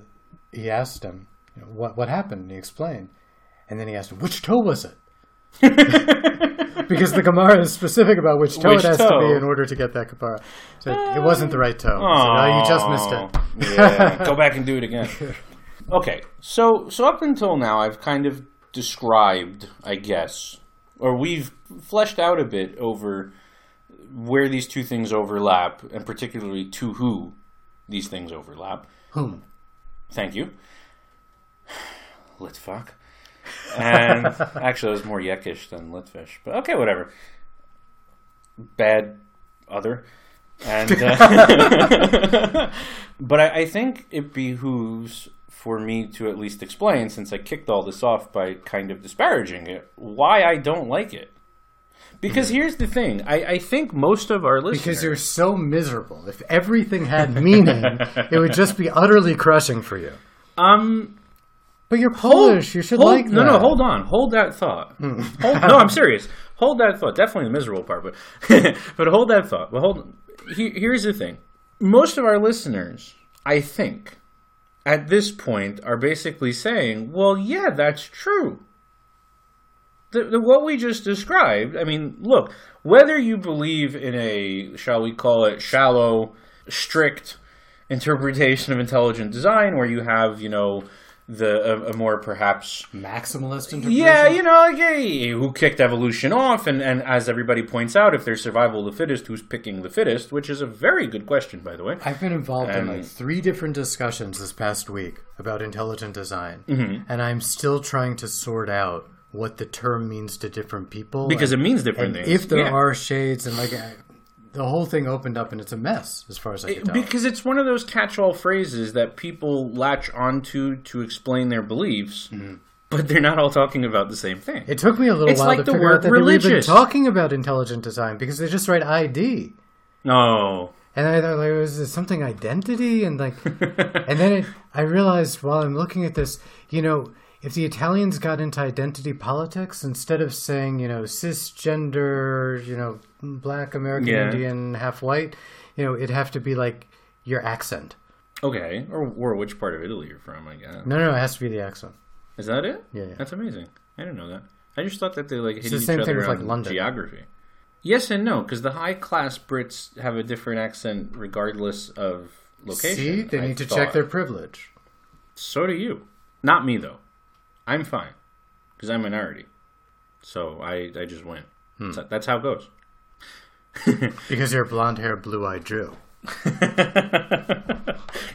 he asked him you know, what what happened. And he explained, and then he asked which toe was it. (laughs) because the Gemara is specific about which toe Which it has to be in order to get that kapara. So it wasn't the right toe. Said, no, you just missed it. yeah, go back and do it (laughs) again. Okay, so so up until now, I've kind of described, I guess, or we've fleshed out a bit over where these two things overlap, and particularly to who these things overlap. Whom? Thank you. Litvak. And (laughs) actually, it was more Yekish than Litvish. But okay, whatever. Bad other. And uh, (laughs) but I, I think it behooves for me to at least explain, since I kicked all this off by kind of disparaging it, why I don't like it. Because here's the thing: I, I think most of our listeners Because you're so miserable. If everything had meaning, it would just be utterly crushing for you. um But you're Polish. you should hold- like no, that. no, hold on, hold that thought. Hmm. (laughs) hold, no, I'm serious. Hold that thought. Definitely the miserable part, but (laughs) but hold that thought. But hold. He, here's the thing: most of our listeners, I think, at this point, are basically saying, "Well, yeah, that's true." The, the, what we just described. I mean, look, whether you believe in a, shall we call it, shallow, strict interpretation of intelligent design, where you have, you know, the a, a more perhaps Maximalist interpretation? yeah, you know, like hey, who kicked evolution off, and and as everybody points out, if there's survival of the fittest, who's picking the fittest? Which is a very good question, by the way. I've been involved in Um, like three different discussions this past week about intelligent design, Mm-hmm. and I'm still trying to sort out what the term means to different people. Because and, it means different and things. if there Yeah. are shades, and like the whole thing opened up, and it's a mess as far as I can tell. because it's one of those catch-all phrases that people latch onto to explain their beliefs, mm-hmm. but they're not all talking about the same thing. It took me a little It's while like to the figure word out that they were even religious. talking about intelligent design because they just write ID. no, And I thought, like, was something identity? And like, and then it, I realized while I'm looking at this, you know, if the Italians got into identity politics, instead of saying, you know, cisgender, you know, black American Yeah. Indian, half white, you know, it'd have to be like your accent. okay, or or which part of Italy you're from? I guess No, no, it has to be the accent. is that it? Yeah, yeah. that's amazing. I didn't know that. I just thought that they like hit the each same other thing with, like, London. geography. Yes and no, because the high class Brits have a different accent regardless of location. See, they I need to thought. check their privilege. So do you. Not me though. I'm fine because I'm minority. So I I just win. So that's how it goes. (laughs) (laughs) Because you're blonde hair, blue eyed Drew. (laughs)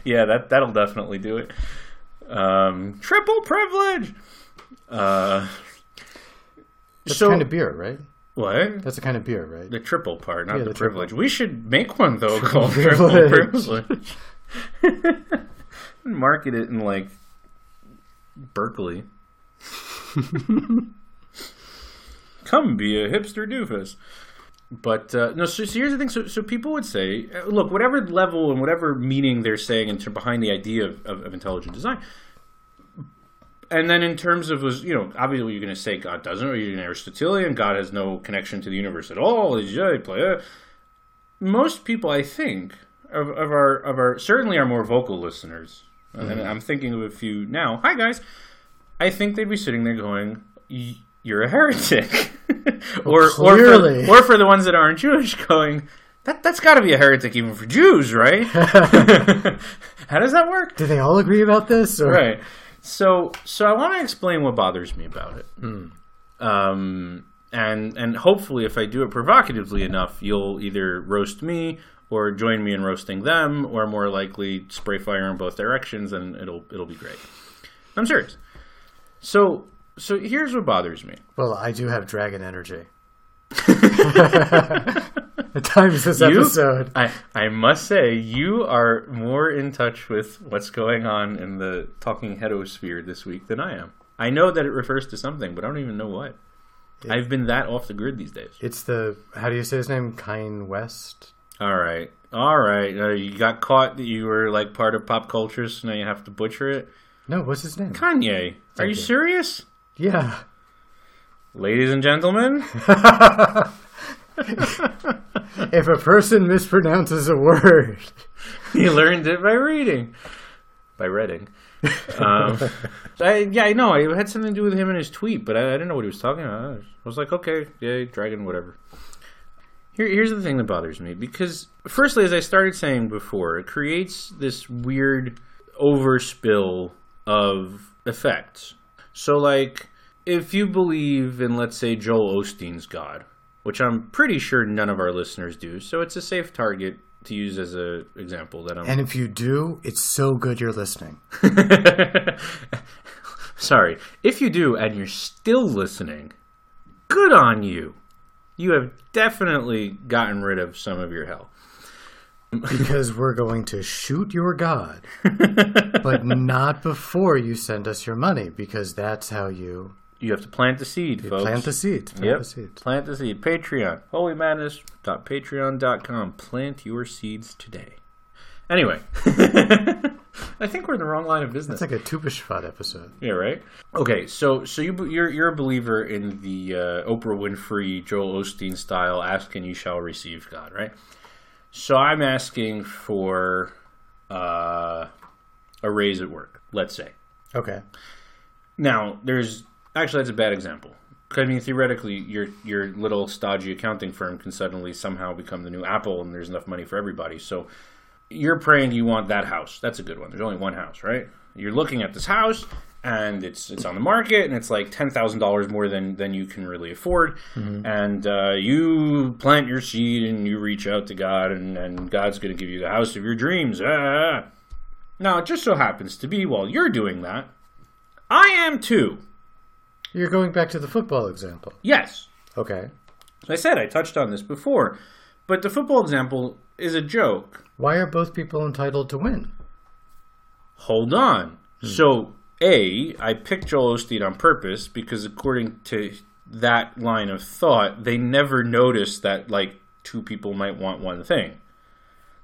yeah, that that'll definitely do it. Um, triple privilege. Uh, That's so kind of beer, right? what? That's the kind of beer, right? The triple part, not Yeah, the, the triple. privilege. We should make one though called triple privilege. Market it in like Berkeley. (laughs) Come be a hipster doofus. But uh, no, so, so here's the thing. So, so people would say, uh, look, whatever level and whatever meaning they're saying into behind the idea of, of, of intelligent design, and then in terms of was you know obviously you're going to say God doesn't, or you're an Aristotelian, God has no connection to the universe at all. Most people, I think, of, of our of our certainly our more vocal listeners, and I'm thinking of a few now. Hi guys, I think they'd be sitting there going, "Y- "You're a heretic," (laughs) or or for, or for the ones that aren't Jewish, going. That, that's got to be a heretic even for Jews, right? (laughs) (laughs) How does that work? Do they all agree about this? Or? right. So so I want to explain what bothers me about it. Um, and and hopefully, if I do it provocatively enough, you'll either roast me or join me in roasting them, or more likely spray fire in both directions, and it'll it'll be great. I'm serious. So so here's what bothers me. Well, I do have dragon energy. (laughs) (laughs) At times this You- episode. I, I must say, you are more in touch with what's going on in the talking headosphere this week than I am. I know that it refers to something, but I don't even know what. I've been that off the grid these days. It's the how do you say his name? Kine West. All right, all right. Uh, you got caught that you were like part of pop culture, so now you have to butcher it. No, what's his name? Kanye, are you you. serious, Yeah. ladies and gentlemen? (laughs) If a person mispronounces a word, (laughs) he learned it by reading, by reading. Um, (laughs) I, yeah, I know. It had something to do with him and his tweet, but I, I didn't know what he was talking about. I was like, okay, yeah, dragon, whatever. Here, here's the thing that bothers me because, firstly, as I started saying before, it creates this weird overspill of effects. So, like, if you believe in, let's say, Joel Osteen's God, which I'm pretty sure none of our listeners do, so it's a safe target to use as an example that I'm and if you do, it's so good you're listening. (laughs) Sorry. If you do and you're still listening, good on you. You have definitely gotten rid of some of your hell. Because we're going to shoot your god, but (laughs) not before you send us your money, because that's how you You have to plant the seed, folks. plant the seed. Plant Yep. the seed. Plant the seed. Patreon. Holymadness.patreon.com. Plant your seeds today. Anyway, (laughs) I think we're in the wrong line of business. It's like a Tu Bishvat episode. Yeah, right. Okay, so so you you're you're a believer in the uh, Oprah Winfrey, Joel Osteen style, "Ask and you shall receive," God, right? So I'm asking for uh, a raise at work. Let's say. Okay. Now, there's actually that's a bad example. I mean, theoretically, your your little stodgy accounting firm can suddenly somehow become the new Apple, and there's enough money for everybody. So you're praying you want that house. That's a good one. There's only one house, right? You're looking at this house, and it's it's on the market, and it's like ten thousand dollars more than than you can really afford. And uh, you plant your seed, and you reach out to God, and and God's going to give you the house of your dreams. Ah. Now, it just so happens to be while you're doing that, I am too. You're going back to the football example. Yes. Okay. so I said I touched on this before, but the football example is a joke. Why are both people entitled to win? Hold on. Hmm. So, A, I picked Joel Osteen on purpose because according to that line of thought, they never noticed that, like, two people might want one thing.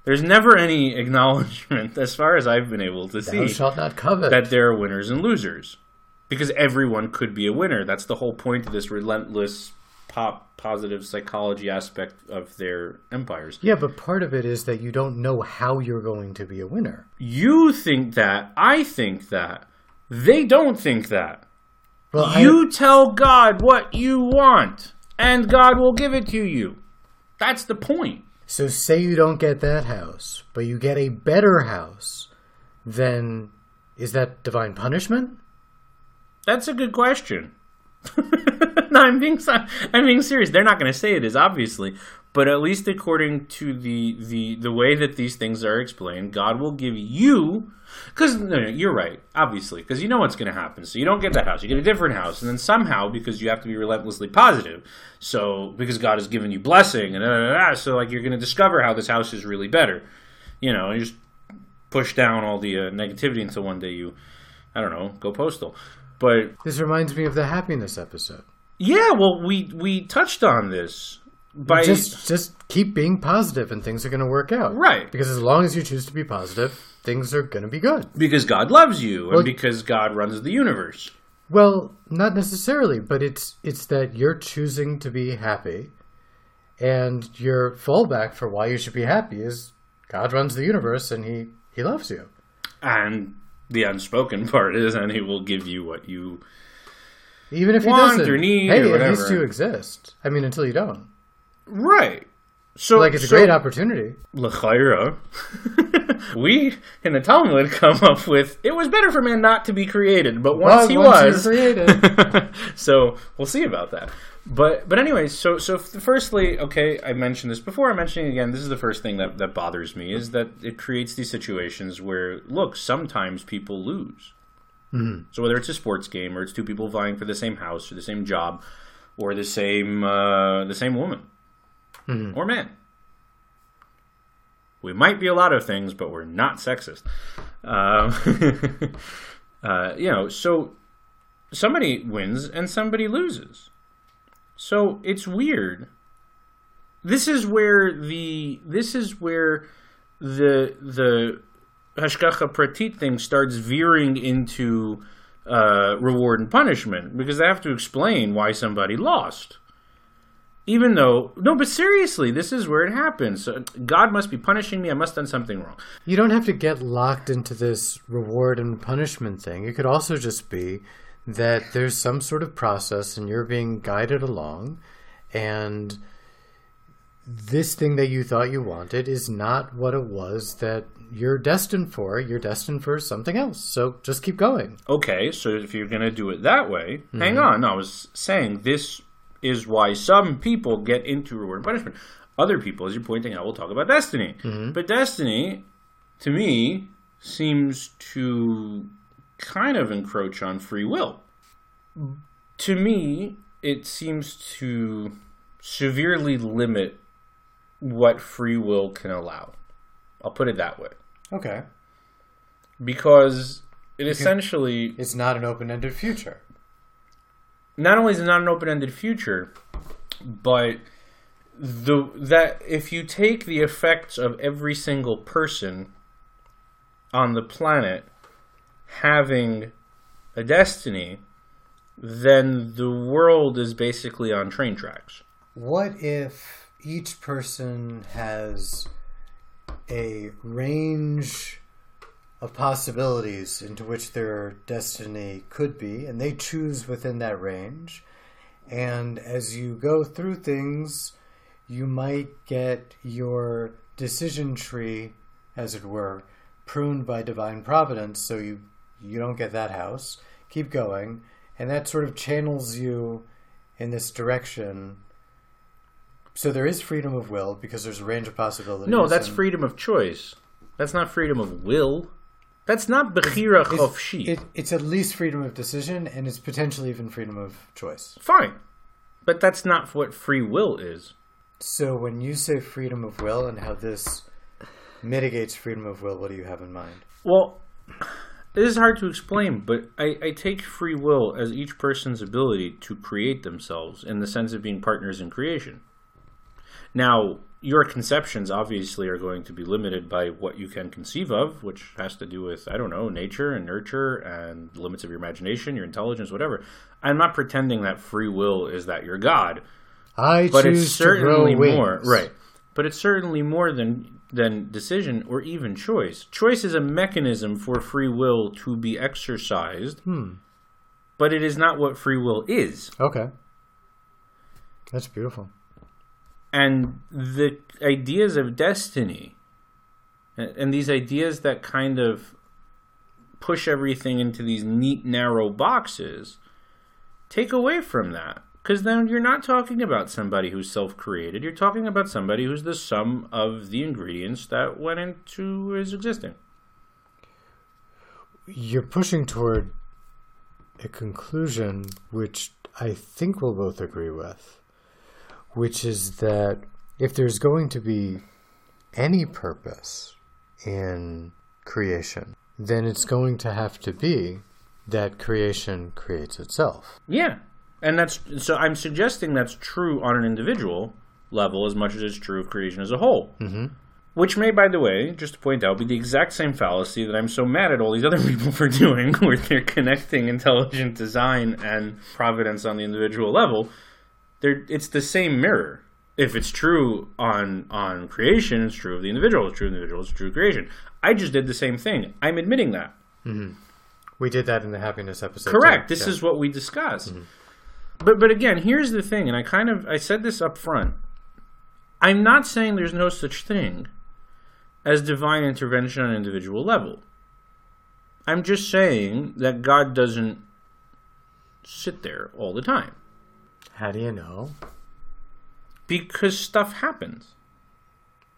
There's never any (laughs) acknowledgement, as far as I've been able to Thou see, shalt not covet. that there are winners and losers. Because everyone could be a winner. That's the whole point of this relentless pop positive psychology aspect of their empires. yeah, but part of it is that you don't know how you're going to be a winner. You think that, I think that. They don't think that. Well, I- You tell God what you want, and God will give it to you. That's the point. so say you don't get that house, but you get a better house then is that divine punishment? That's a good question. (laughs) (laughs) no, I'm being I'm being serious. They're not going to say it is obviously, but at least according to the the the way that these things are explained, God will give you because no, no, you're right, obviously, because you know what's going to happen. So you don't get that house, you get a different house, and then somehow because you have to be relentlessly positive, so because God has given you blessing and so like you're going to discover how this house is really better. You know, you just push down all the uh, negativity until one day you, I don't know, go postal. But This reminds me of the happiness episode. Yeah, well, we we touched on this by just just keep being positive and things are going to work out. Right. Because as long as you choose to be positive, things are going to be good. because God loves you Well- and because God runs the universe. Well, not necessarily, but it's it's that you're choosing to be happy and your fallback for why you should be happy is God runs the universe and he he loves you. And the unspoken (laughs) part is, and He will give you what you. Even if he doesn't. or need hey, at least you exist. I mean, until you don't. Right. So Like it's a great opportunity. L'chaira, (laughs) we in the Talmud come up with it was better for man not to be created, but once Well, he once was created. (laughs) so we'll see about that. But but anyways, so so firstly, okay, I mentioned this before. I'm mentioning again. This is the first thing that that bothers me is that it creates these situations where look, sometimes people lose. So whether it's a sports game or it's two people vying for the same house or the same job or the same uh, the same woman or man. We might be a lot of things, but we're not sexist. Um, (laughs) uh, you know, so somebody wins and somebody loses. So it's weird. This is where the this is where the the hashgacha pratit thing starts veering into uh, reward and punishment because they have to explain why somebody lost. Even though no, but seriously, this is where it happens. God must be punishing me. I must have done something wrong. You don't have to get locked into this reward and punishment thing. It could also just be that there's some sort of process and you're being guided along, and this thing that you thought you wanted is not what it was that you're destined for. You're destined for something else. So just keep going. Okay, so if you're going to do it that way, hang mm-hmm. on. I was saying this is why some people get into reward and punishment. Other people, as you're pointing out, will talk about destiny. Mm-hmm. But destiny, to me, seems to kind of encroach on free will. To me, it seems to severely limit what free will can allow. I'll put it that way. Okay. Because it essentially It's not an open ended future. not only is it not an open-ended future, but the that if you take the effects of every single person on the planet having a destiny, then the world is basically on train tracks. What if each person has a range of possibilities into which their destiny could be, and they choose within that range? And as you go through things, you might get your decision tree, as it were, pruned by divine providence, so you you don't get that house. Keep going, and that sort of channels you in this direction so there is freedom of will because there's a range of possibilities. No, that's and freedom of choice. That's not freedom of will. That's not bechira chofshi. It, it's at least freedom of decision, and it's potentially even freedom of choice. Fine, but that's not what free will is. So when you say freedom of will and how this mitigates freedom of will, what do you have in mind? Well, this is hard to explain, but I, I take free will as each person's ability to create themselves in the sense of being partners in creation. Now, your conceptions obviously are going to be limited by what you can conceive of, which has to do with, I don't know, nature and nurture and the limits of your imagination, your intelligence, whatever. I'm not pretending that free will is that you're God, I but choose it's certainly to grow more wings. right but it's certainly more than than decision or even choice choice is a mechanism for free will to be exercised Hmm. but it is not what free will is Okay. That's beautiful. And the ideas of destiny and these ideas that kind of push everything into these neat, narrow boxes, take away from that. Because then you're not talking about somebody who's self created. You're talking about somebody who's the sum of the ingredients that went into his existing. You're pushing toward a conclusion which I think we'll both agree with, which is that if there's going to be any purpose in creation, then it's going to have to be that creation creates itself. Yeah. And that's so I'm suggesting that's true on an individual level as much as it's true of creation as a whole. Mm-hmm. Which may, by the way, just to point out, be the exact same fallacy that I'm so mad at all these other (laughs) people for doing, (laughs) where they're connecting intelligent design and providence on the individual level. They're, it's the same mirror. If it's true on on creation, it's true of the individual. It's true of the individual. It's true of creation. I just did the same thing. I'm admitting that. Mm-hmm. We did that in the happiness episode. Correct. too. This Yeah. is what we discussed. Mm-hmm. But but again, here's the thing, and I kind of I said this up front. I'm not saying there's no such thing as divine intervention on an individual level. I'm just saying that God doesn't sit there all the time How do you know? because stuff happens.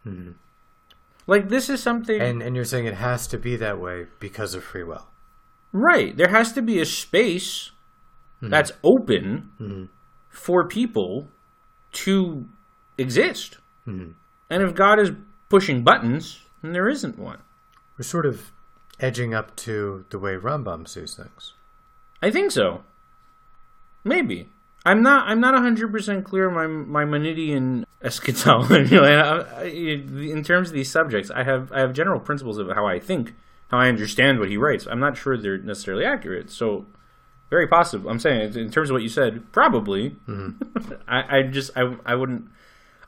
Hmm. Like this is something And and you're saying it has to be that way because of free will. Right. There has to be a space hmm. that's open hmm. for people to exist. And if God is pushing buttons, then there isn't one. We're sort of edging up to the way Rambam sees things. I think so. Maybe. I'm not. I'm not 100 percent clear on my my Maimonidean eschatology. (laughs) Like, I- I- in terms of these subjects, I have I have general principles of how I think, how I understand what he writes. I'm not sure they're necessarily accurate. So, very possible. I'm saying in terms of what you said, probably. Mm-hmm. (laughs) I, I just I I wouldn't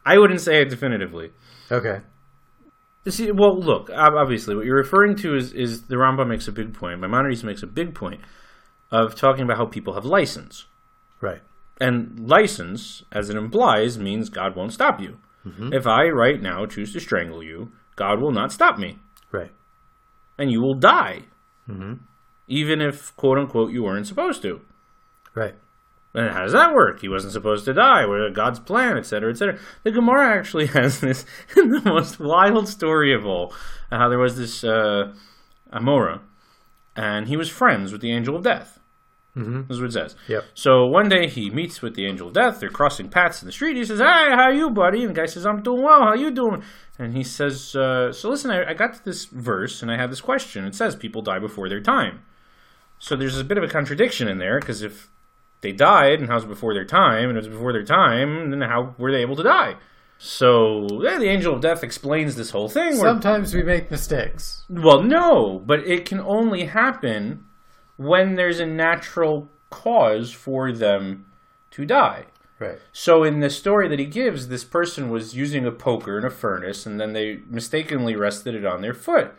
I wouldn't say it definitively. Okay. See, well, look. Obviously, what you're referring to is is the Rambam makes a big point. Maimonides makes a big point of talking about how people have license, Right. And license, as it implies, means God won't stop you. If I right now choose to strangle you, God will not stop me, Right. and you will die, even if quote unquote you weren't supposed to. Right. And how does that work? He wasn't supposed to die. What God's plan, etc., etc. The Gemara actually (laughs) has this (laughs) the most wild story of all. How there was this uh, Amora, and he was friends with the angel of death. Mm-hmm. This is what it says. Yep. So one day he meets with the angel of death. They're crossing paths in the street. He says, "Hi, how are you, buddy?" And the guy says, "I'm doing well. How you doing?" And he says, uh, "So listen, I, I got to this verse and I have this question. It says people die before their time. So there's a bit of a contradiction in there because if they died and how's before their time and it was before their time, then how were they able to die?" So yeah, the angel of death explains this whole thing. Where, Sometimes we make mistakes. well, no, but it can only happen when there's a natural cause for them to die. Right. So in the story that he gives, this person was using a poker in a furnace, and then they mistakenly rested it on their foot,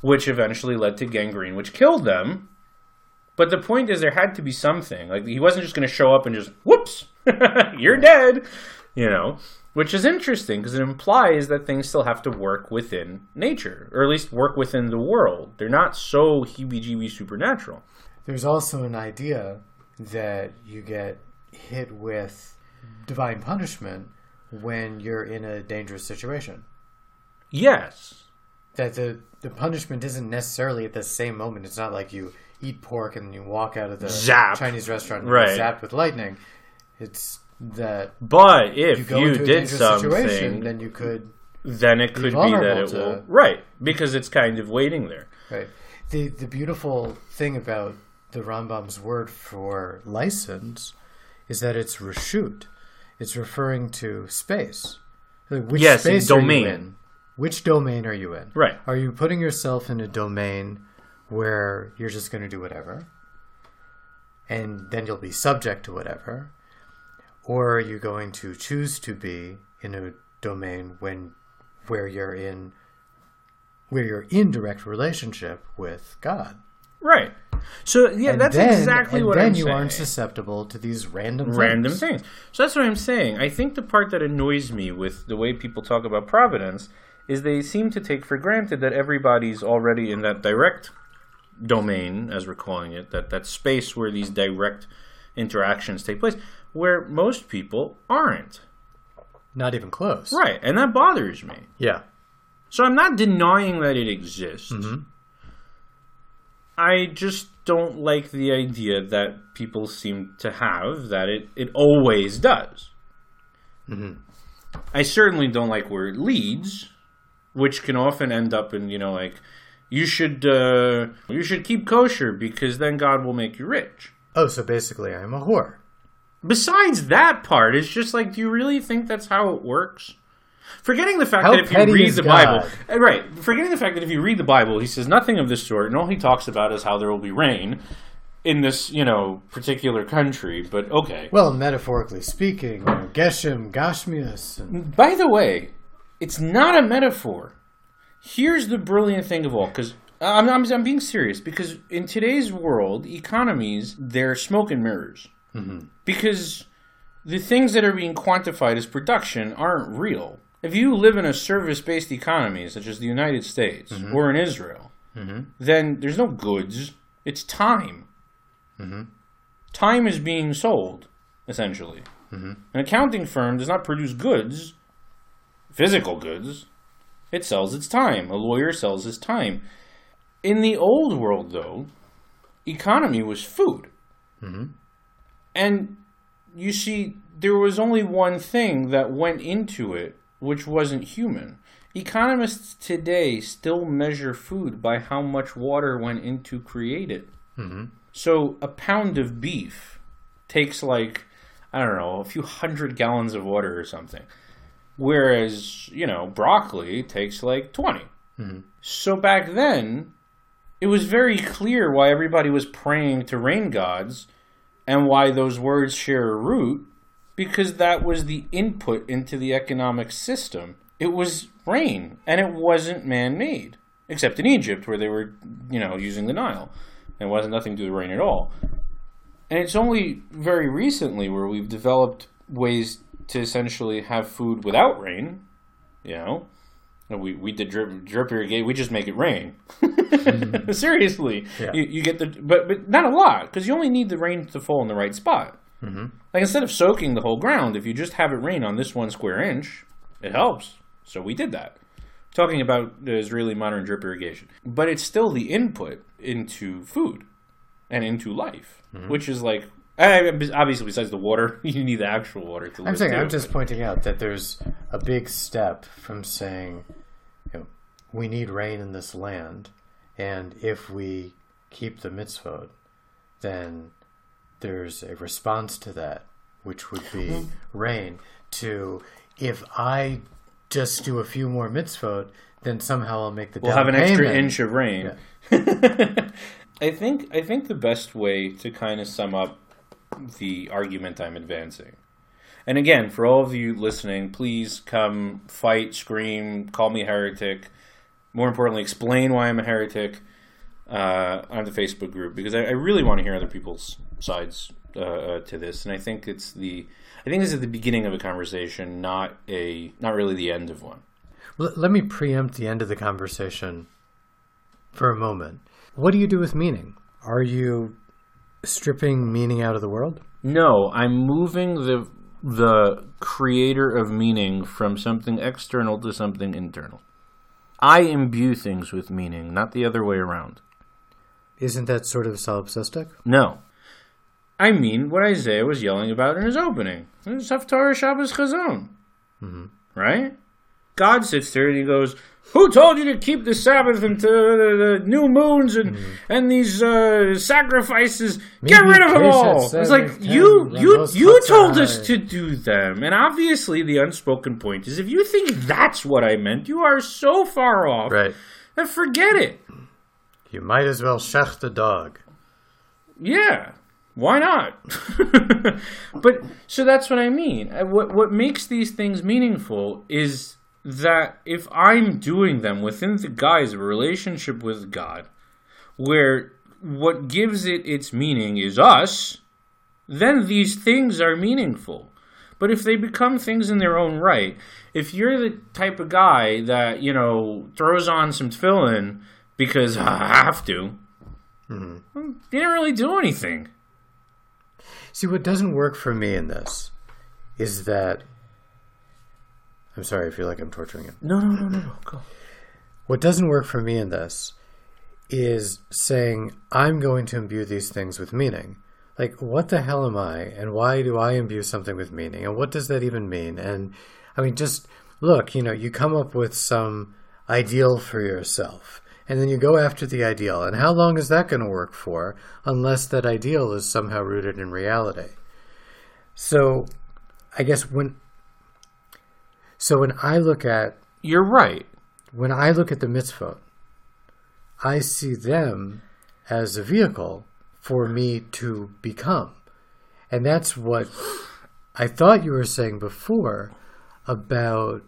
which eventually led to gangrene, which killed them. But the point is, there had to be something. Like he wasn't just going to show up and just whoops, (laughs) you're dead, you know. Which is interesting because it implies that things still have to work within nature, or at least work within the world. They're not so heebie-jeebie supernatural. There's also an idea that you get hit with divine punishment when you're in a dangerous situation. Yes, That the the punishment isn't necessarily at the same moment. It's not like you eat pork and you walk out of the Zap. Chinese restaurant and Right. zapped with lightning. It's that but you if you, into did something, then you could then it could be that it to- will right because it's kind of waiting there. Right. The the beautiful thing about the Rambam's word for license is that it's reshut. It's referring to space. Like, which Yes, space domain. Are you in? Which domain are you in? Right. Are you putting yourself in a domain where you're just going to do whatever, and then you'll be subject to whatever, or are you going to choose to be in a domain when where you're in where you're in direct relationship with God? Right. So yeah, And that's then, exactly what I'm saying. Then you aren't susceptible to these random Random things. things. So that's what I'm saying. I think the part that annoys me with the way people talk about providence is they seem to take for granted that everybody's already in that direct domain, as we're calling it, that that space where these direct interactions take place, where most people aren't. Not even close. Right, and that bothers me. Yeah. So I'm not denying that it exists. I just don't like the idea that people seem to have that it, it always does. I certainly don't like where it leads, which can often end up in you know like you should uh, you should keep kosher because then God will make you rich. Oh, so basically I'm a whore. Besides that part, it's just like, do you really think that's how it works? Forgetting the fact How that if you read the God? Bible, Uh, right? Forgetting the fact that if you read the Bible, he says nothing of this sort, and all he talks about is how there will be rain in this, you know, particular country. But okay. Well, metaphorically speaking, Geshem, Gashmias, and By the way, it's not a metaphor. Here's the brilliant thing of all, because I'm, I'm, I'm being serious, because in today's world, economies, they're smoke and mirrors. Mm-hmm. Because the things that are being quantified as production aren't real. If you live in a service based economy, such as the United States mm-hmm. or in Israel, mm-hmm. then there's no goods, it's time. Time is being sold, essentially. An accounting firm does not produce goods, physical goods, it sells its time. A lawyer sells his time. In the old world, though, economy was food. And you see, there was only one thing that went into it, which wasn't human. Economists today still measure food by how much water went into create it. Mm-hmm. So a pound of beef takes like, I don't know, a few hundred gallons of water or something. Whereas, you know, broccoli takes like 20. Mm-hmm. So back then, it was very clear why everybody was praying to rain gods and why those words share a root because that was the input into the economic system. It was rain and it wasn't man made, except in Egypt where they were, you know, using the Nile. It wasn't nothing to do with rain at all. And it's only very recently where we've developed ways to essentially have food without rain, you know. We, we did drip, drip irrigate. We just make it rain. (laughs) Mm-hmm. (laughs) (laughs) Seriously, Yeah. you, you get the but but not a lot because you only need the rain to fall in the right spot. Mm-hmm. Like instead of soaking the whole ground, if you just have it rain on this one square inch, it helps. So we did that. Talking about the Israeli modern drip irrigation, but it's still the input into food and into life, mm-hmm. which is like I- obviously besides the water, (laughs) you need the actual water to live. I'm saying I'm too. just pointing out that there's a big step from saying, you know, we need rain in this land, and if we keep the mitzvot, then there's a response to that, which would be mm-hmm. rain. To if I just do a few more mitzvot, then somehow I'll make the We'll have an extra inch of rain. (laughs) I think I think the best way to kind of sum up the argument I'm advancing. And again, for all of you listening, please come fight, scream, call me heretic. More importantly, explain why I'm a heretic uh, on the Facebook group because I, I really want to hear other people's sides uh, uh, to this. And I think it's the I think this is the beginning of a conversation, not a not really the end of one. L- let me preempt the end of the conversation for a moment. What do you do with meaning? Are you stripping meaning out of the world? No, I'm moving the the creator of meaning from something external to something internal. I imbue things with meaning, not the other way around. Isn't that sort of solipsistic? No. I mean what Isaiah was yelling about in his opening. It's Haftarah Shabbos Chazon. Mm-hmm. Right? God sits there and he goes, Who told you to keep the Sabbath and to the, the new moons and, and these uh, sacrifices? Get rid of them all. It's like, you, you, you told us to do them. And obviously, the unspoken point is if you think that's what I meant, you are so far off. Right. Then forget it. You might as well shech the dog. Yeah, why not? (laughs) but so that's what I mean. Uh, What what makes these things meaningful is that if I'm doing them within the guise of a relationship with God, where what gives it its meaning is us, then these things are meaningful. But if they become things in their own right, if you're the type of guy that, you know, throws on some tefillin because (laughs) I have to, mm-hmm. You didn't really do anything. See, what doesn't work for me in this is that. I'm sorry, I feel like I'm torturing you. No, no, no, no, no. Go. What doesn't work for me in this is saying, I'm going to imbue these things with meaning. Like, what the hell am I? And why do I imbue something with meaning? And what does that even mean? And I mean, just look, you know, you come up with some ideal for yourself. And then you go after the ideal. And how long is that going to work for unless that ideal is somehow rooted in reality? So, I guess when. So when I look at You're right. when I look at the mitzvot, I see them as a vehicle for me to become. And that's what I thought you were saying before about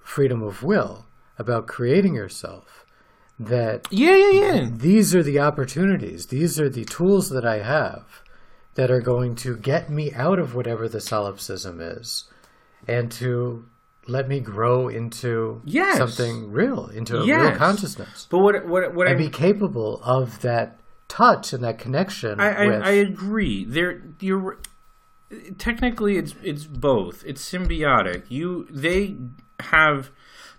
freedom of will, about creating yourself. That Yeah, yeah, yeah. these are the opportunities, these are the tools that I have that are going to get me out of whatever the solipsism is and to let me grow into Yes. something real, into a real consciousness. But what what what I And be capable of that touch and that connection I, I, with I agree. There, you're technically it's it's both. It's symbiotic. You they have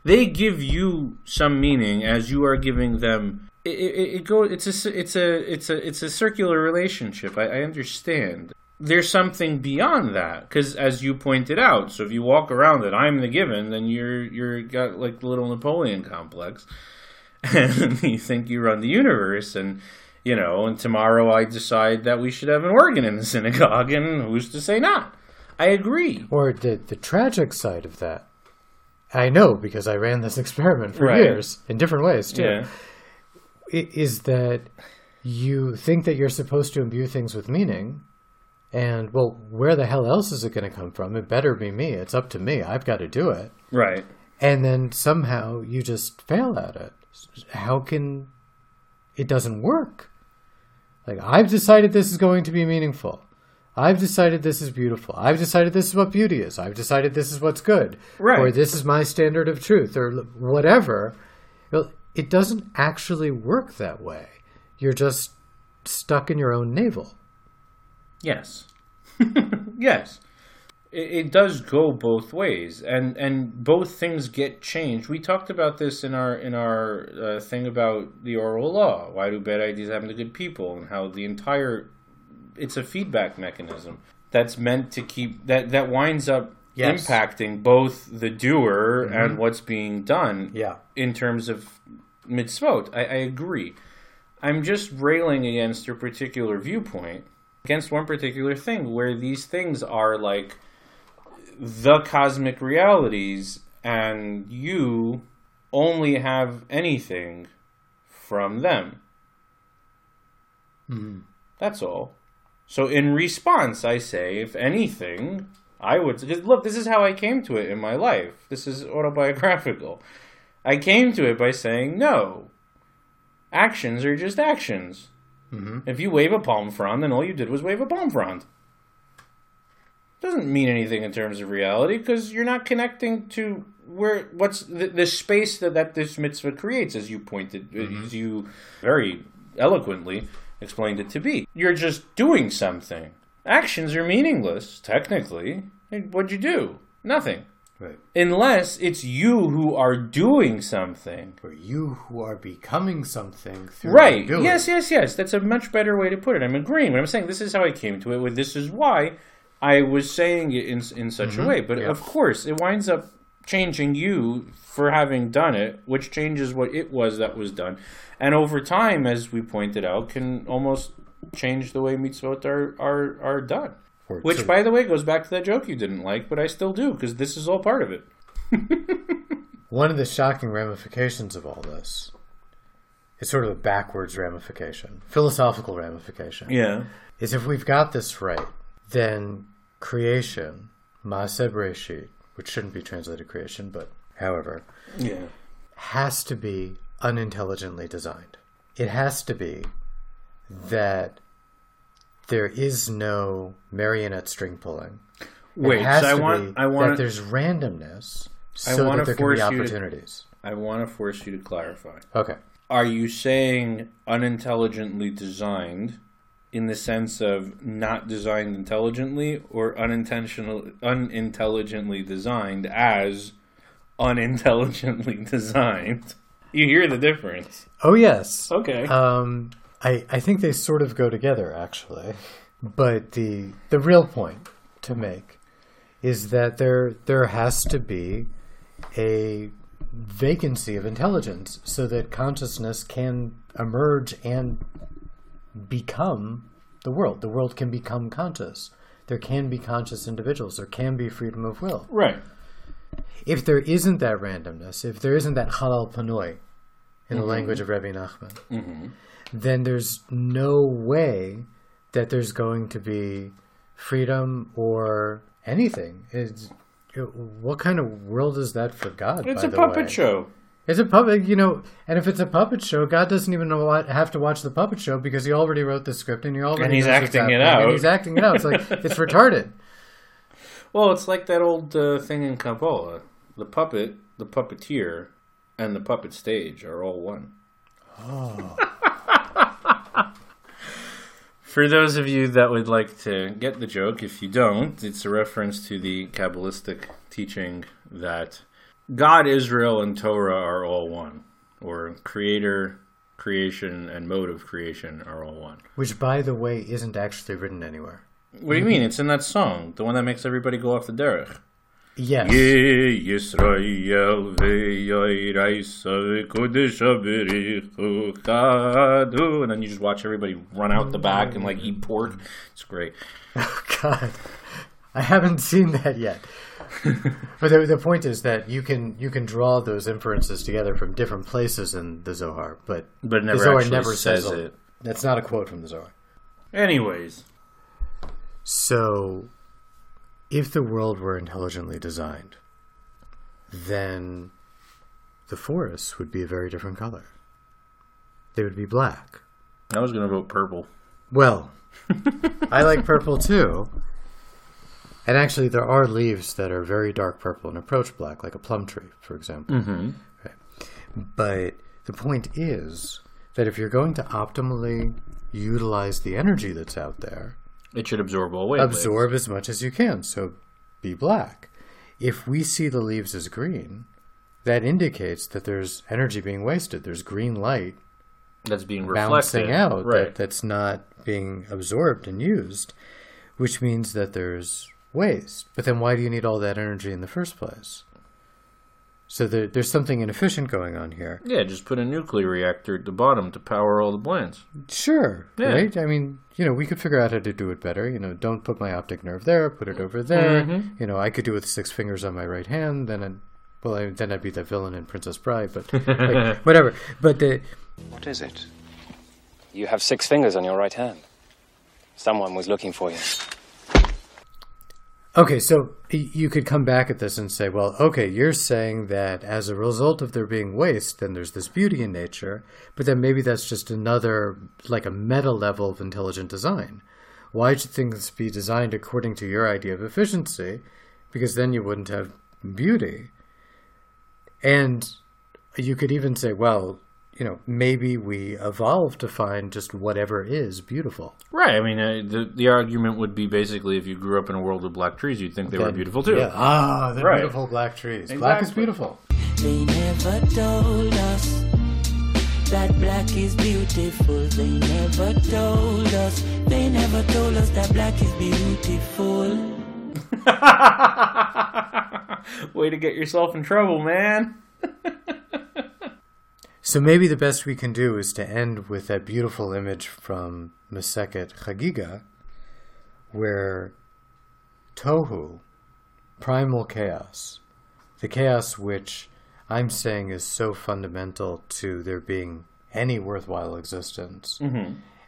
they give you some meaning as you are giving them. It, it, it goes. It's a it's a it's a it's a circular relationship. I, I understand. There's something beyond that because, as you pointed out, so if you walk around that I'm the given, then you're you're got like the little Napoleon complex, (laughs) and you think you run the universe, and you know, and tomorrow I decide that we should have an organ in the (laughs) synagogue, and who's to say not? I agree. or the the tragic side of that. I know because I ran this (laughs) experiment for Right. years in different ways too. Yeah. is that you think that you're supposed to imbue things with meaning and well where the hell else is it going to come from? It better be me. It's up to me. I've got to do it. Right. and then somehow you just fail at it. How can it doesn't work. Like i've decided this is going to be meaningful. I've decided this is beautiful. I've decided this is what beauty is. I've decided this is what's good. Right. or this is my standard of truth or whatever. Well, it doesn't actually work that way. You're just stuck in your own navel Yes. (laughs) yes. It, it does go both ways, and and both things get changed. We talked about this in our in our uh, thing about the oral law. Why do bad ideas happen to good people, and how the entire it's a feedback mechanism that's meant to keep that that winds up Yes. impacting both the doer and what's being done yeah in terms of mitzvot. I, I agree. I'm just railing against a particular viewpoint, against one particular thing, where these things are like the cosmic realities, and you only have anything from them. Hmm. That's all. So in response, I say, if anything, I would because look, this is how I came to it in my life. This is autobiographical. I came to it by saying no. Actions are just actions. Mm-hmm. If you wave a palm frond, then all you did was wave a palm frond. Doesn't mean anything in terms of reality because you're not connecting to where what's the, the space that, that this mitzvah creates, as you pointed, as mm-hmm. you very eloquently explained it to be. You're just doing something. Actions are meaningless, technically. What'd you do? Nothing. Right Unless it's you who are doing something. or you who are becoming something through Right. Yes, yes, yes. That's a much better way to put it. I'm agreeing. But I'm saying this is how I came to it. With this is why I was saying it in in such a mm-hmm. way. But Yeah. of course, it winds up changing you for having done it, which changes what it was that was done, and over time, as we pointed out, can almost change the way mitzvot are are are done. Which, to- by the way, goes back to that joke you didn't like, but I still do because this is all part of it. (laughs) One of the shocking ramifications of all this is sort of a backwards ramification, philosophical ramification. Yeah. Is if we've got this right, then creation, Bereshit, which shouldn't be translated creation, but however, Yeah. has to be unintelligently designed. It has to be that there is no marionette string pulling. Wait, it has so I want I want that there's randomness I so wanna that there can be you to- opportunities. I want to force you to clarify. Okay. Are you saying unintelligently designed in the sense of not designed intelligently or unintentional unintelligently designed as unintelligently (laughs) designed? You hear the difference. Oh yes. Okay. Um, I I think they sort of go together actually, but the the real point to make is that there there has to be a vacancy of intelligence so that consciousness can emerge and become the world. The world can become conscious. There can be conscious individuals. There can be freedom of will. right. If there isn't that randomness, if there isn't that halal panoi in the language of Rabbi Nachman, then there's no way that there's going to be freedom or anything. It's, what kind of world is that for God? It's a puppet way? show. It's a puppet, you know, and if it's a puppet show, God doesn't even know what, have to watch the puppet show because he already wrote the script and he already And he's acting it out. he's acting it out. It's like it's retarded. (laughs) Well, it's like that old uh, thing in Kabbalah. The puppet, the puppeteer, and the puppet stage are all one. (laughs) For those of you that would like to get the joke, if you don't, it's a reference to the Kabbalistic teaching that God, Israel, and Torah are all one, or creator, creation, and mode of creation are all one. Which, by the way, isn't actually written anywhere. What do you mean? It's in that song, the one that makes everybody go off the derech. Yes. Ye Yisrael ve'yoiraisa v'kodesha berichu chadu. And then you just watch everybody run out the back and like eat pork. It's great. (laughs) Oh, God, I haven't seen that yet. (laughs) but the, the point is that you can you can draw those inferences together from different places in the Zohar, but But it the Zohar never says says it. That's not a quote from the Zohar. Anyways, So, if the world were intelligently designed, then the forests would be a very different color. They would be black. I was going to vote purple. Well, (laughs) I like purple too. And actually, there are leaves that are very dark purple and approach black, like a plum tree, for example. Mm-hmm. But the point is that if you're going to optimally utilize the energy that's out there, It should absorb all wavelengths. absorb as much as you can. So be black. If we see the leaves as green, that indicates that there's energy being wasted. There's green light That's being reflected. bouncing out Right. that, that's not being absorbed and used, which means that there's waste. But then why do you need all that energy in the first place? So there, there's something inefficient going on here. yeah, just put a nuclear reactor at the bottom to power all the plants. Sure, Yeah. right? I mean, you know, we could figure out how to do it better. You know, don't put my optic nerve there, put it over there. Mm-hmm. You know, I could do it with six fingers on my right hand. Then, I'd, well, I, then I'd be the villain in Princess Bride. But like, (laughs) whatever. But the What is it? You have six fingers on your right hand. Someone was looking for you. Okay, so you could come back at this and say, well, okay, you're saying that as a result of there being waste, then there's this beauty in nature. But then maybe that's just another, like a meta level of intelligent design. Why should things be designed according to your idea of efficiency? Because then you wouldn't have beauty. And you could even say, well, you know, maybe we evolve to find just whatever is beautiful. Right. I mean, uh, the the argument would be basically if you grew up in a world of black trees, you'd think they were beautiful too. Yeah. Ah, they're Right. beautiful black trees. Black is beautiful. They never told us that black is beautiful. They never told us. They never told us that black is beautiful. (laughs) Way to get yourself in trouble, man. (laughs) So maybe the best we can do is to end with that beautiful image from Maseket Chagiga, where Tohu, primal chaos, the chaos which I'm saying is so fundamental to there being any worthwhile existence,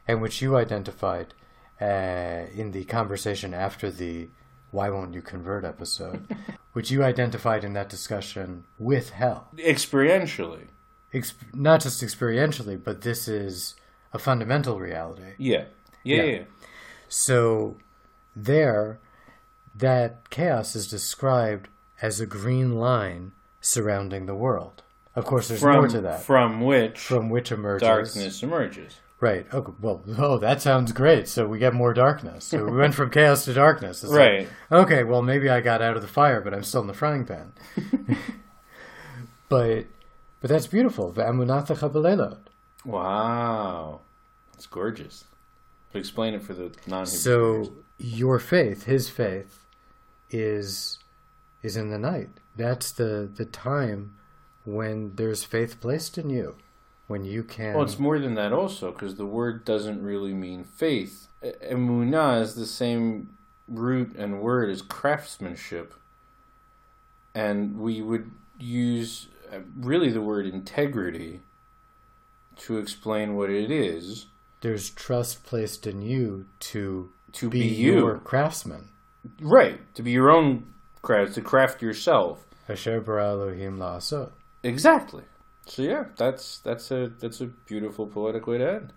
and which you identified uh, in the conversation after the Why Won't You Convert episode, (laughs) which you identified in that discussion with hell Experientially. Ex- not just experientially, but this is a fundamental reality. Yeah. Yeah. Yeah. yeah. So there, that chaos is described as a green line surrounding the world. Of course, there's from more to that. from which From which emerges darkness emerges. Right. Okay. Well, oh, that sounds great. So we get more darkness. So we went from chaos to darkness. It's like, Right. okay. Well, maybe I got out of the fire, but I'm still in the frying pan. (laughs) but, but that's beautiful. V'amunata chabelelot. Wow, that's gorgeous. But explain it for the non. Hebrew. So your faith, his faith, is is in the night. That's the the time when there's faith placed in you, when you can. Well, it's more than that also, because the word doesn't really mean faith. Emunah is the same root and word as craftsmanship. And we would use really the word integrity to explain what it is there's trust placed in you to to be, be, you. your craftsman. Right, to be your own craft, to craft yourself. Asher bara Elohim la'asot. Exactly. So yeah, that's that's a that's a beautiful poetic way to end.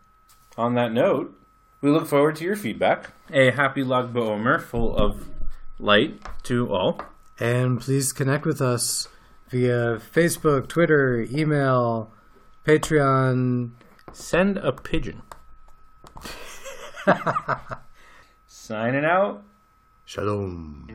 On that note, we look forward to your feedback. A happy Lag BaOmer full of light to all. And please connect with us via Facebook, Twitter, email, Patreon. Send a pigeon. (laughs) Signing out. Shalom.